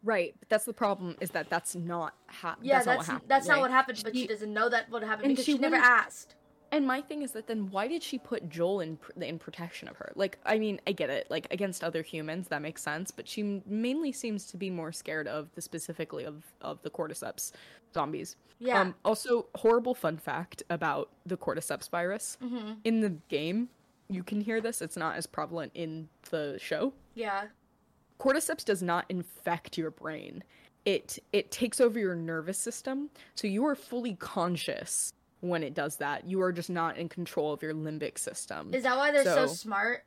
Right, but that's the problem. Is that that's not ha- Yeah, that's, that's not what happened. that's not what happened, but she She- doesn't know that what happened because she she, never asked. And my thing is that then why did she put Joel in in protection of her? Like, I mean, I get it. Like against other humans, that makes sense. But she mainly seems to be more scared of the specifically of of the cordyceps zombies. Yeah. Um, also, horrible fun fact about the cordyceps virus. hmm In the game, you can hear this. It's not as prevalent in the show. Yeah. Cordyceps does not infect your brain. It it takes over your nervous system, so you are fully conscious when it does that. You are just not in control of your limbic system. Is that why they're so, So- smart?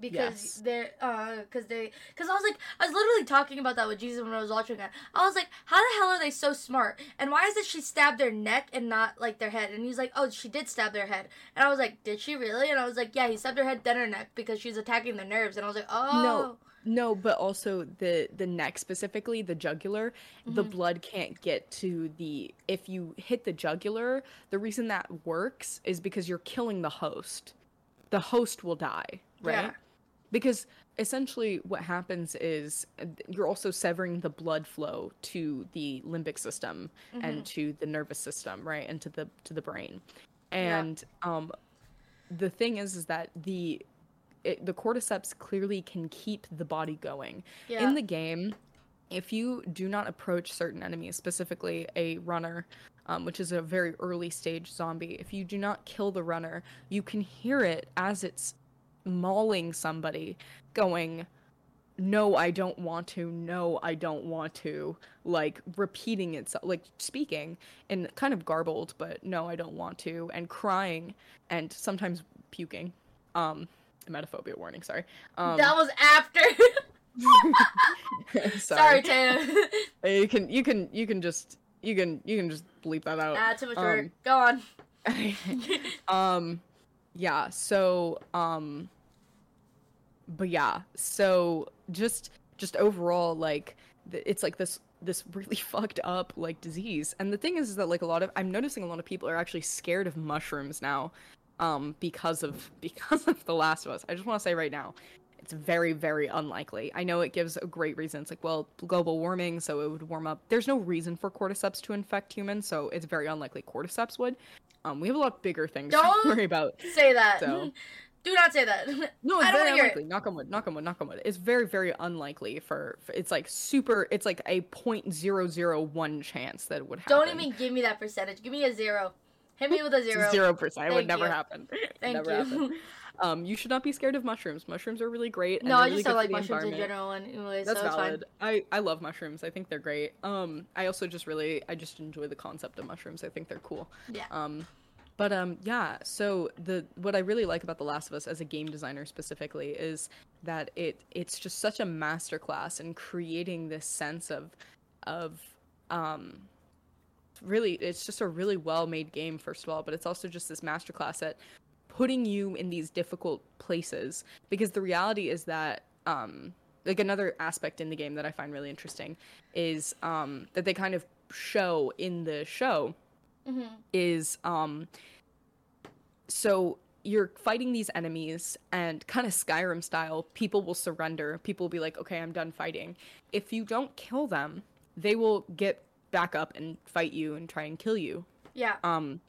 Because Yes. they're uh because they because I was like I was literally talking about that with Jesus when I was watching it. I was like, how the hell are they so smart? And why is it she stabbed their neck and not like their head? And he's like, oh, she did stab their head. And I was like, did she really? And I was like, yeah, he stabbed her head then her neck because she's attacking the nerves. And I was like, oh, No, but also the the neck specifically, the jugular, the Mhm. blood can't get to the if you hit the jugular, the reason that works is because you're killing the host. The host will die, right? Yeah. because essentially what happens is uh, you're also severing the blood flow to the limbic system Mm-hmm. and to the nervous system right and to the to the brain and um the thing is is that the it, the cordyceps clearly can keep the body going. Yeah. in the game if you do not approach certain enemies specifically a runner um, which is a very early stage zombie if you do not kill the runner you can hear it as it's mauling somebody going no i don't want to. No i don't want to. Like repeating itself like speaking and kind of garbled but no i don't want to and crying and sometimes puking. Um emetophobia warning sorry um that was after. Sorry, Tana. you can you can you can just you can you can just bleep that out ah, too much Um, work. Go on. um yeah so um but yeah so just just overall like it's like this this really fucked up like disease and the thing is, is that like a lot of i'm noticing a lot of people are actually scared of mushrooms now um because of because of the last of us i just want to say right now it's very very unlikely i know it gives a great reason it's like well global warming so it would warm up there's no reason for cordyceps to infect humans so it's very unlikely cordyceps would um we have a lot bigger things Don't to worry about Say that. So- Do not say that. no, it's very wanna it. unlikely. Knock on wood. Knock on wood. Knock on wood. It's very, very unlikely for, for. It's like super. It's like a point zero zero one chance that it would happen. Don't even give me that percentage. Give me a zero. Hit me with a zero. Zero percent. It would never you. happen. Thank never you. happen. Um, you should not be scared of mushrooms. Mushrooms are really great. and No, I really just don't like mushrooms in general, anyway, That's so valid. I I love mushrooms. I think they're great. Um, I also just really I just enjoy the concept of mushrooms. I think they're cool. Yeah. Um, but um, yeah. So the what I really like about The Last of Us as a game designer specifically is that it it's just such a masterclass in creating this sense of of um really it's just a really well made game first of all but it's also just this masterclass at putting you in these difficult places because the reality is that um like another aspect in the game that i find really interesting is um that they kind of show in the show hmm is um so you're fighting these enemies and kind of Skyrim style, people will surrender. People will be like, "Okay, I'm done fighting." If you don't kill them, they will get back up and fight you and try and kill you. Yeah. Um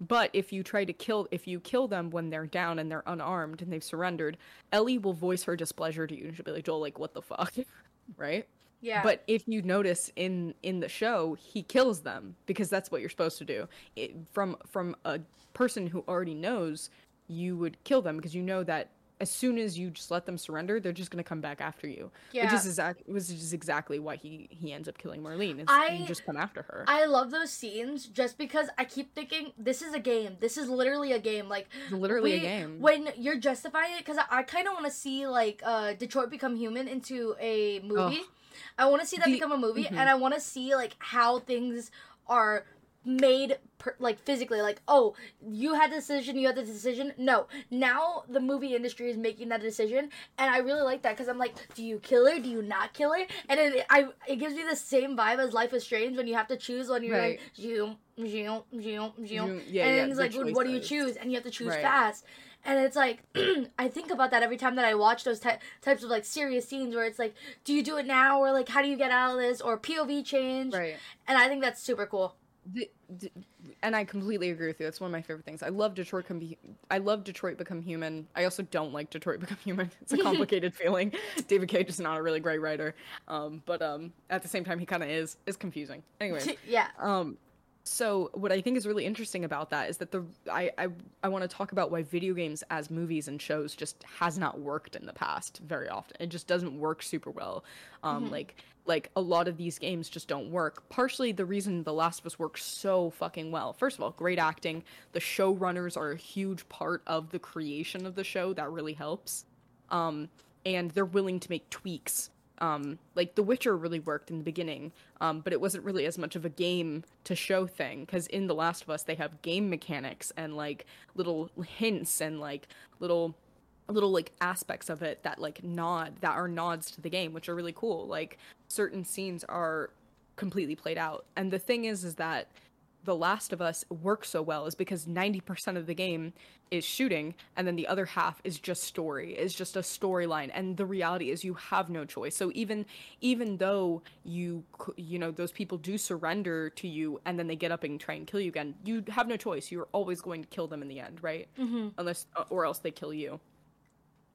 but if you try to kill if you kill them when they're down and they're unarmed and they've surrendered, Ellie will voice her displeasure to you and she'll be like, "Joel, like what the fuck?" right? Yeah. But if you notice in in the show, he kills them because that's what you're supposed to do. It, from from a person who already knows, you would kill them because you know that as soon as you just let them surrender, they're just gonna come back after you. yeah. Which is exact was just exactly why he he ends up killing Marlene. Is I- you just come after her. I love those scenes just because I keep thinking this is a game. This is literally a game. Like It's literally a game. When you're justifying it, because I, I kind of want to see like uh, Detroit become human into a movie. I want to see that The- become a movie, mhm. and I want to see like how things are made per, like physically like oh you had the decision you had the decision. No. Now the movie industry is making that decision and i really like that because i'm like do you kill her? Do you not kill her? And it, I, it gives me the same vibe as life is strange when you have to choose when you're Right. like zoom zoom zoom zoom. You- yeah, and yeah, it's like what do you choose? And you have to choose Right. fast. And it's like i think about that every time that i watch those ty- types of like serious scenes where it's like do you do it now? Or like how do you get out of this? Or pov change. Right. and i think that's super cool The, the, and I completely agree with you. That's one of my favorite things. I love Detroit. Com- I love Detroit Become Human. I also don't like Detroit Become Human. It's a complicated feeling. David Cage is not a really great writer, um, but um, at the same time, he kind of is. It's confusing. Anyways, yeah um, so what I think is really interesting about that is that the I I, I want to talk about why video games as movies and shows just has not worked in the past very often. It just doesn't work super well. Um, Mhm. like like a lot of these games just don't work. Partially the reason The Last of Us works so fucking well. First of all, great acting. The showrunners are a huge part of the creation of the show. That really helps. Um, and they're willing to make tweaks. Um, like The Witcher really worked in the beginning, um, but it wasn't really as much of a game to show thing. Because in The Last of Us, they have game mechanics and like little hints and like little little like aspects of it that like nod that are nods to the game which are really cool like certain scenes are completely played out and the thing is is that The Last of Us works so well is because 90% of the game is shooting and then the other half is just story is just a storyline. And the reality is you have no choice. So even even though you you know those people do surrender to you and then they get up and try and kill you again you have no choice. You're always going to kill them in the end right? Mm-hmm. unless or else they kill you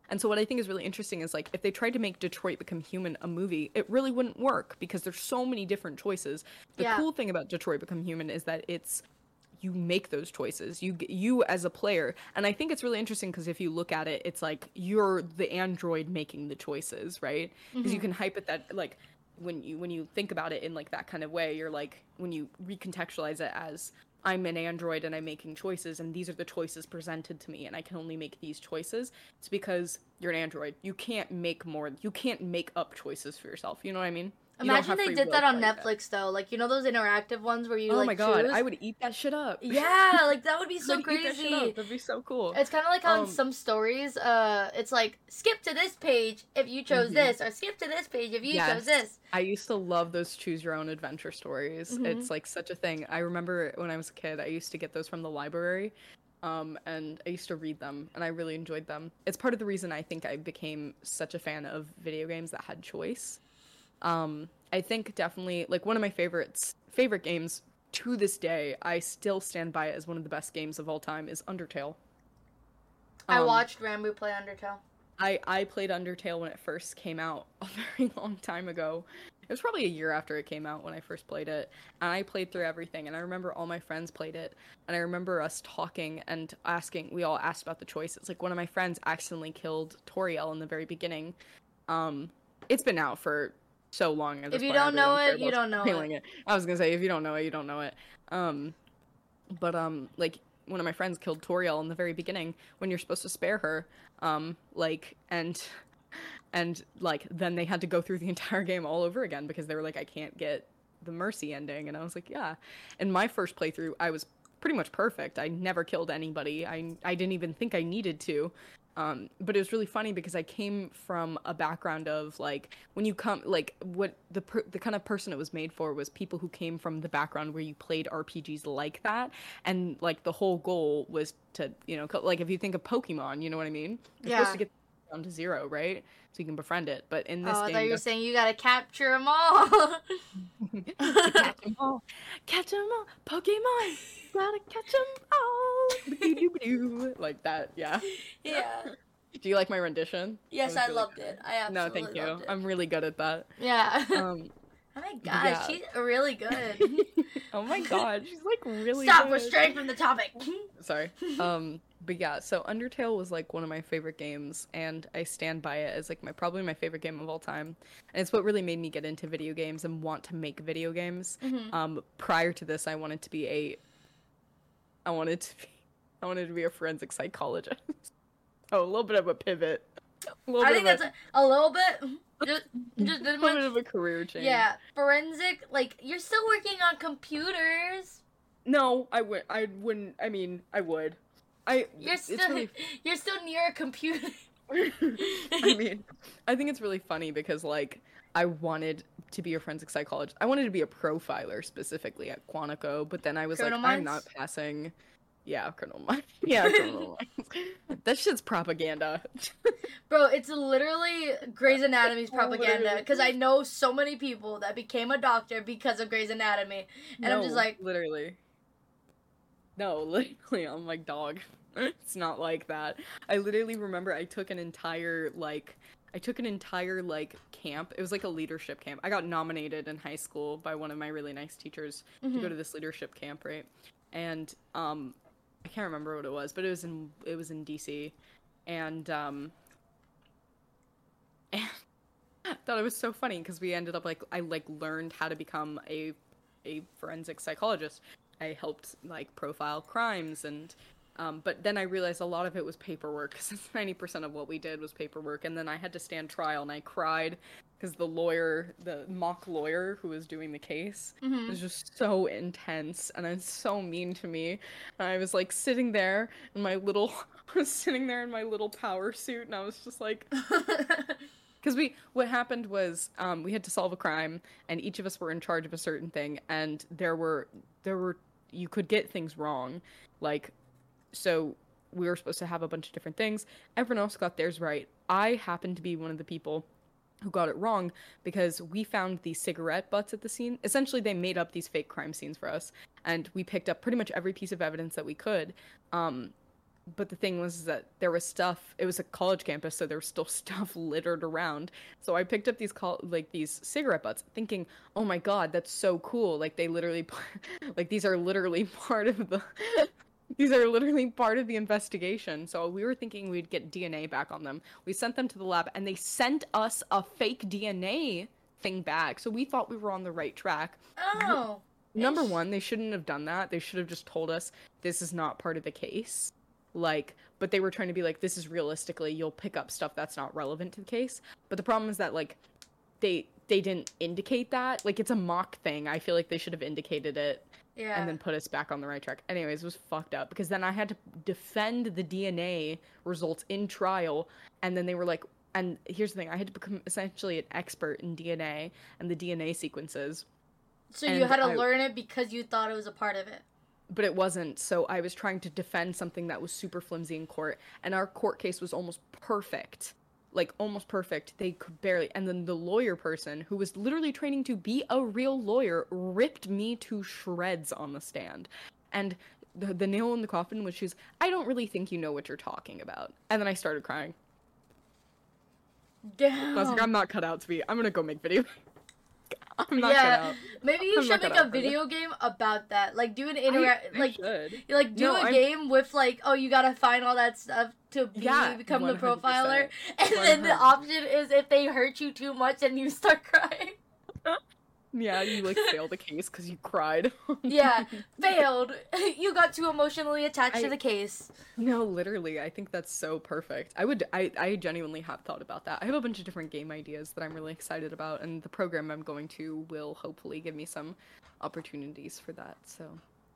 and so what I think is really interesting is like if they tried to make Detroit Become Human a movie, it really wouldn't work because there's so many different choices. The Yeah. cool thing about Detroit Become Human is that it's you make those choices. You you as a player, and I think it's really interesting because if you look at it, it's like you're the android making the choices, right? Because you mm-hmm. can hype it that like when you when you think about it in like that kind of way, you're like when you recontextualize it as I'm an android and I'm making choices and these are the choices presented to me and I can only make these choices. It's because you're an android. You can't make more you can't make up choices for yourself. You know what I mean? You don't Imagine they did that to on do that. Netflix though. Like you know those interactive ones where you Oh like my god, choose? I would eat that shit up. Yeah, like that would be so I'd eat that shit crazy. up. That'd be so cool. It's kind of like how in Um, some stories, uh, it's like skip to this page if you chose Mhm. this, or skip to this page if you chose this. I used to love those choose your own adventure stories. Mhm. It's like such a thing. I remember when I was a kid, I used to get those from the library. Um, and I used to read them and I really enjoyed them. It's part of the reason I think I became such a fan of video games that had choice. Um, I think definitely like one of my favorites favorite games to this day, I still stand by it as one of the best games of all time is Undertale. I Um, watched Rambo play Undertale. I I played Undertale when it first came out a very long time ago. It was probably a year after it came out when I first played it, and I played through everything. And I remember all my friends played it, and I remember us talking and asking. We all asked about the choices. Like one of my friends accidentally killed Toriel in the very beginning. Um, it's been out for so long. If you point, don't know it, you don't know spoiling it. I was gonna say if you don't know it, you don't know it. Um, but um, like one of my friends killed Toriel in the very beginning when you're supposed to spare her. Um, like and and like then they had to go through the entire game all over again because they were like, I can't get the mercy ending, and I was like, yeah. In my first playthrough, I was pretty much perfect. I never killed anybody. I I didn't even think I needed to. Um, but it was really funny because I came from a background of like when you come like what the per- the kind of person it was made for was people who came from the background where you played RPGs like that, and like the whole goal was to you know like if you think of Pokemon, you know what I mean? You're Yeah. supposed to get down to zero, right? So you can befriend it. But in Oh, this I game, thought you were saying you gotta capture them all. catch 'em all, catch 'em all, Pokemon, gotta catch them all. like that. Yeah. yeah. Do you like my rendition? Yes, I really loved good. it. I absolutely No, thank you. I'm really good at that. Yeah. Um, oh my gosh, yeah. she's really good. oh my god, she's like really. Stop, we're straying from the topic. Sorry. Um, but yeah, so Undertale was like one of my favorite games, and I stand by it as like my probably my favorite game of all time. And it's what really made me get into video games and want to make video games. Mhm. Um, prior to this, I wanted to be a. I wanted to be. I wanted to be a forensic psychologist. oh, a little bit of a pivot. A little I think that's a, a little bit. Just, just a little much. bit of a career change. Yeah, forensic. Like you're still working on computers. No, I would. I wouldn't. I mean, I would. I. You're still really you're still near a computer. I mean, I think it's really funny because like I wanted to be a forensic psychologist. I wanted to be a profiler specifically at Quantico, but then I was Criminal like, I'm not passing. Yeah, criminal minds. Yeah, criminal minds. That shit's propaganda. Bro, it's literally Grey's Anatomy's propaganda because I know so many people that became a doctor because of Grey's Anatomy, and I'm just like, literally. No, literally, I'm like, dog. It's not like that. I literally remember I took an entire like I took an entire like camp. It was like a leadership camp. I got nominated in high school by one of my really nice teachers to Mhm. go to this leadership camp, right? And um I can't remember what it was, but it was in it was in DC. And um and I thought it was so funny because we ended up like I like learned how to become a a forensic psychologist. I helped like profile crimes and um, but then I realized a lot of it was paperwork because ninety percent of what we did was paperwork. And then I had to stand trial and I cried because the lawyer, the mock lawyer who was doing the case, Mhm. was just so intense and it's so mean to me. And I was like sitting there in my little, I was sitting there in my little power suit, and I was just like, because we what happened was um, we had to solve a crime and each of us were in charge of a certain thing and there were there were you could get things wrong. Like so we were supposed to have a bunch of different things. Everyone else got theirs right. I happened to be one of the people who got it wrong because we found these cigarette butts at the scene. Essentially, they made up these fake crime scenes for us, and we picked up pretty much every piece of evidence that we could. Um, but the thing was that there was stuff. It was a college campus, so there was still stuff littered around. So I picked up these col- like these cigarette butts, thinking, "Oh my god, that's so cool!" Like they literally, like these are literally part of the these are literally part of the investigation. So we were thinking we'd get DNA back on them. We sent them to the lab and they sent us a fake DNA thing back. So we thought we were on the right track. Oh. Number one, they shouldn't have done that. They should have just told us this is not part of the case. Like, but they were trying to be like, this is realistically, you'll pick up stuff that's not relevant to the case. But the problem is that, like, they they didn't indicate that. Like, it's a mock thing. I feel like they should have indicated it Yeah. and then put us back on the right track. Anyways, it was fucked up because then I had to defend the DNA results in trial, and then they were like, and here's the thing: I had to become essentially an expert in DNA and the DNA sequences, so you had to I- learn it because you thought it was a part of it. but it wasn't. So I was trying to defend something that was super flimsy in court, and our court case was almost perfect. Like almost perfect. They could barely and then the lawyer person who was literally training to be a real lawyer ripped me to shreds on the stand. And the, the nail in the coffin was she's I don't really think you know what you're talking about. And then I started crying. Damn. I was like, I'm not cut out to be I'm gonna go make video. I'm not yeah. out. Maybe you I'm should make a video game about that. Like do an interact like should. like do No, a I'm- game with like oh you gotta find all that stuff to be, Yeah, become the 100%. profiler and then the option is if they hurt you too much and you start crying Yeah, you like failed the case because you cried. yeah failed you got too emotionally attached to the case No, literally, I think that's so perfect. I would, I, I genuinely have thought about that. I have a bunch of different game ideas that I'm really excited about, and the program I'm going to will hopefully give me some opportunities for that. So,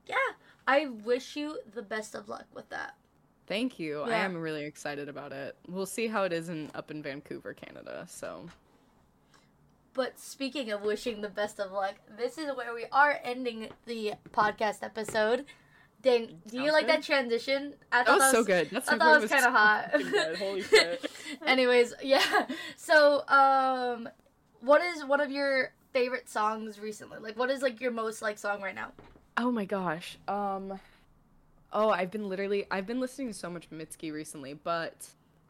yeah i wish you the best of luck with that thank you. I am really excited about it. We'll see how it is in up in Vancouver, Canada. So, But speaking of wishing the best of luck, this is where we are ending the podcast episode. Dang, do you Sounds like good. that transition? I that was so good. That's I thought it was kind of hot. Holy shit. Anyways, yeah. So, um, what is one of your favorite songs recently? Like, what is like your most like song right now? Oh my gosh. Um Oh, I've been literally I've been listening to so much Mitski recently, but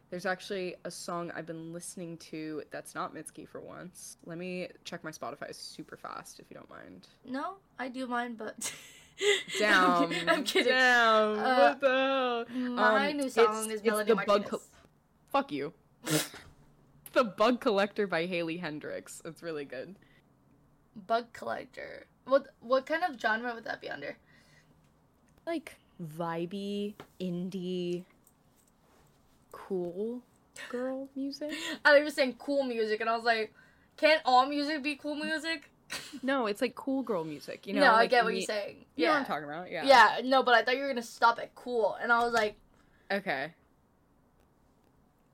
there's actually a song I've been listening to that's not Mitski for once. Let me check my Spotify super fast if you don't mind. No, I do mind, but Down. I'm kidding. Down. Uh, what the hell? My Um, new it's- song is it's Melody the Martinez. Bug Col- Fuck you. the Bug Collector by Haley Heynderickx. It's really good. Bug Collector. What what kind of genre would that be under? like vibey, indie, cool girl music. I was were saying cool music, and I was like, can't all music be cool music? No, it's like cool girl music. You know, no, I get what me- you're saying. You know Yeah. what I'm talking about? Yeah. yeah, no, but I thought you were gonna stop at cool, and I was like, Okay.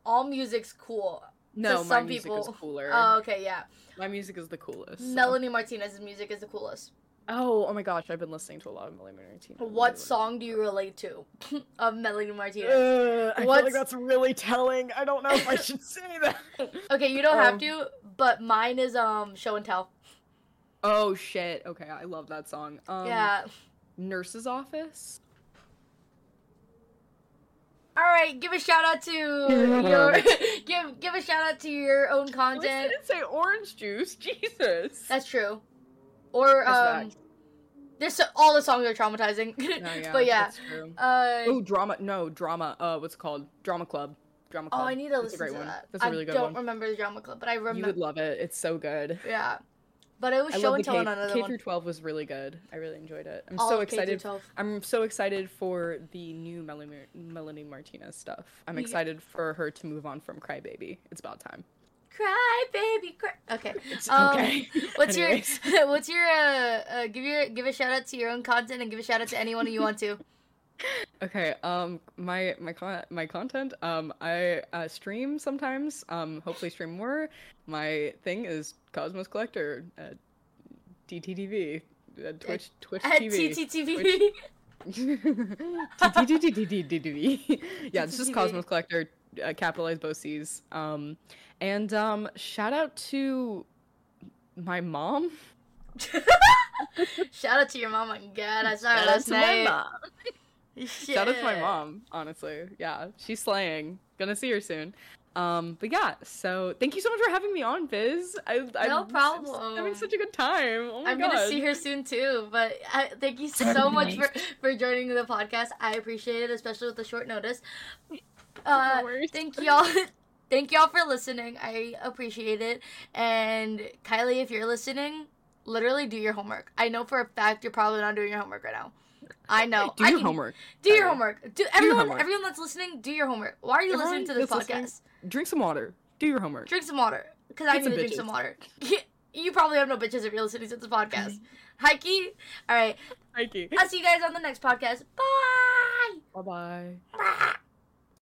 all music's cool. No, my some music people- is cooler. Oh, okay, yeah. my music is the coolest. so- Melanie Martinez's music is the coolest. Oh, oh my gosh, I've been listening to a lot of Melanie Martinez. What song do you relate to of Melanie Martinez? Uh, I feel like that's really telling. I don't know if I should say that. Okay, you don't have um, to, but mine is um Show and Tell. Oh shit. Okay, I love that song. Um, yeah. Nurse's Office. All right, give a shout out to your give give a shout out to your own content. I didn't say orange juice. Jesus. That's true. Or That's um, facts. there's so- all the songs are traumatizing. No, yeah, but yeah, that's true. uh, Oh, drama. No, drama. Uh, what's it called? Drama Club. Drama club. oh, I need to That's a listen great to one. that. That's a I really good one. I don't remember the drama club, but I remember. You would love it. It's so good. Yeah, but it was I show love and the tell K, on another K one. through 12 was really good. I really enjoyed it. I'm All so of K through excited. I'm so excited for the new Melanie, Melanie Martinez stuff. I'm Yeah. excited for her to move on from Crybaby. It's about time. Cry, baby, cry. Okay. It's Um, okay. What's Anyways. your What's your uh, uh give your give a shout out to your own content and give a shout out to anyone you want to. Okay, um, my my con- my content, um, I uh, stream sometimes. Um, hopefully stream more. My thing is Cosmos Collector, uh, DTTV. uh, Twitch Twitch At TV. TTTV. TTTTTTTV. yeah, this is Cosmos Collector. Uh, capitalize both C's. Um, and um, shout out to my mom. Shout out to your mom. Oh my god, I saw her Shout out last to my night. mom. Shout out to my mom, honestly. Yeah, she's slaying. Gonna see her soon. Um, but yeah, so thank you so much for having me on, Biz. I, No I'm, I'm problem. having such a good time. Oh my I'm god. gonna see her soon too, but I, thank you so much for, for joining the podcast. I appreciate it, especially with the short notice. Uh, thank y'all, thank y'all for listening. I appreciate it. And Kylie, if you're listening, literally do your homework. I know for a fact you're probably not doing your homework right now. I know. Do I your can- homework. Do your homework. Do everyone, homework. everyone that's listening, do your homework. Why are you Everyone listening to this podcast? Drink some water. Do your homework. Drink some water, because I need to drink some water. You probably have no bitches if you're listening to this podcast. Hikey. All right. You. I'll see you guys on the next podcast. Bye. Bye bye. Bye.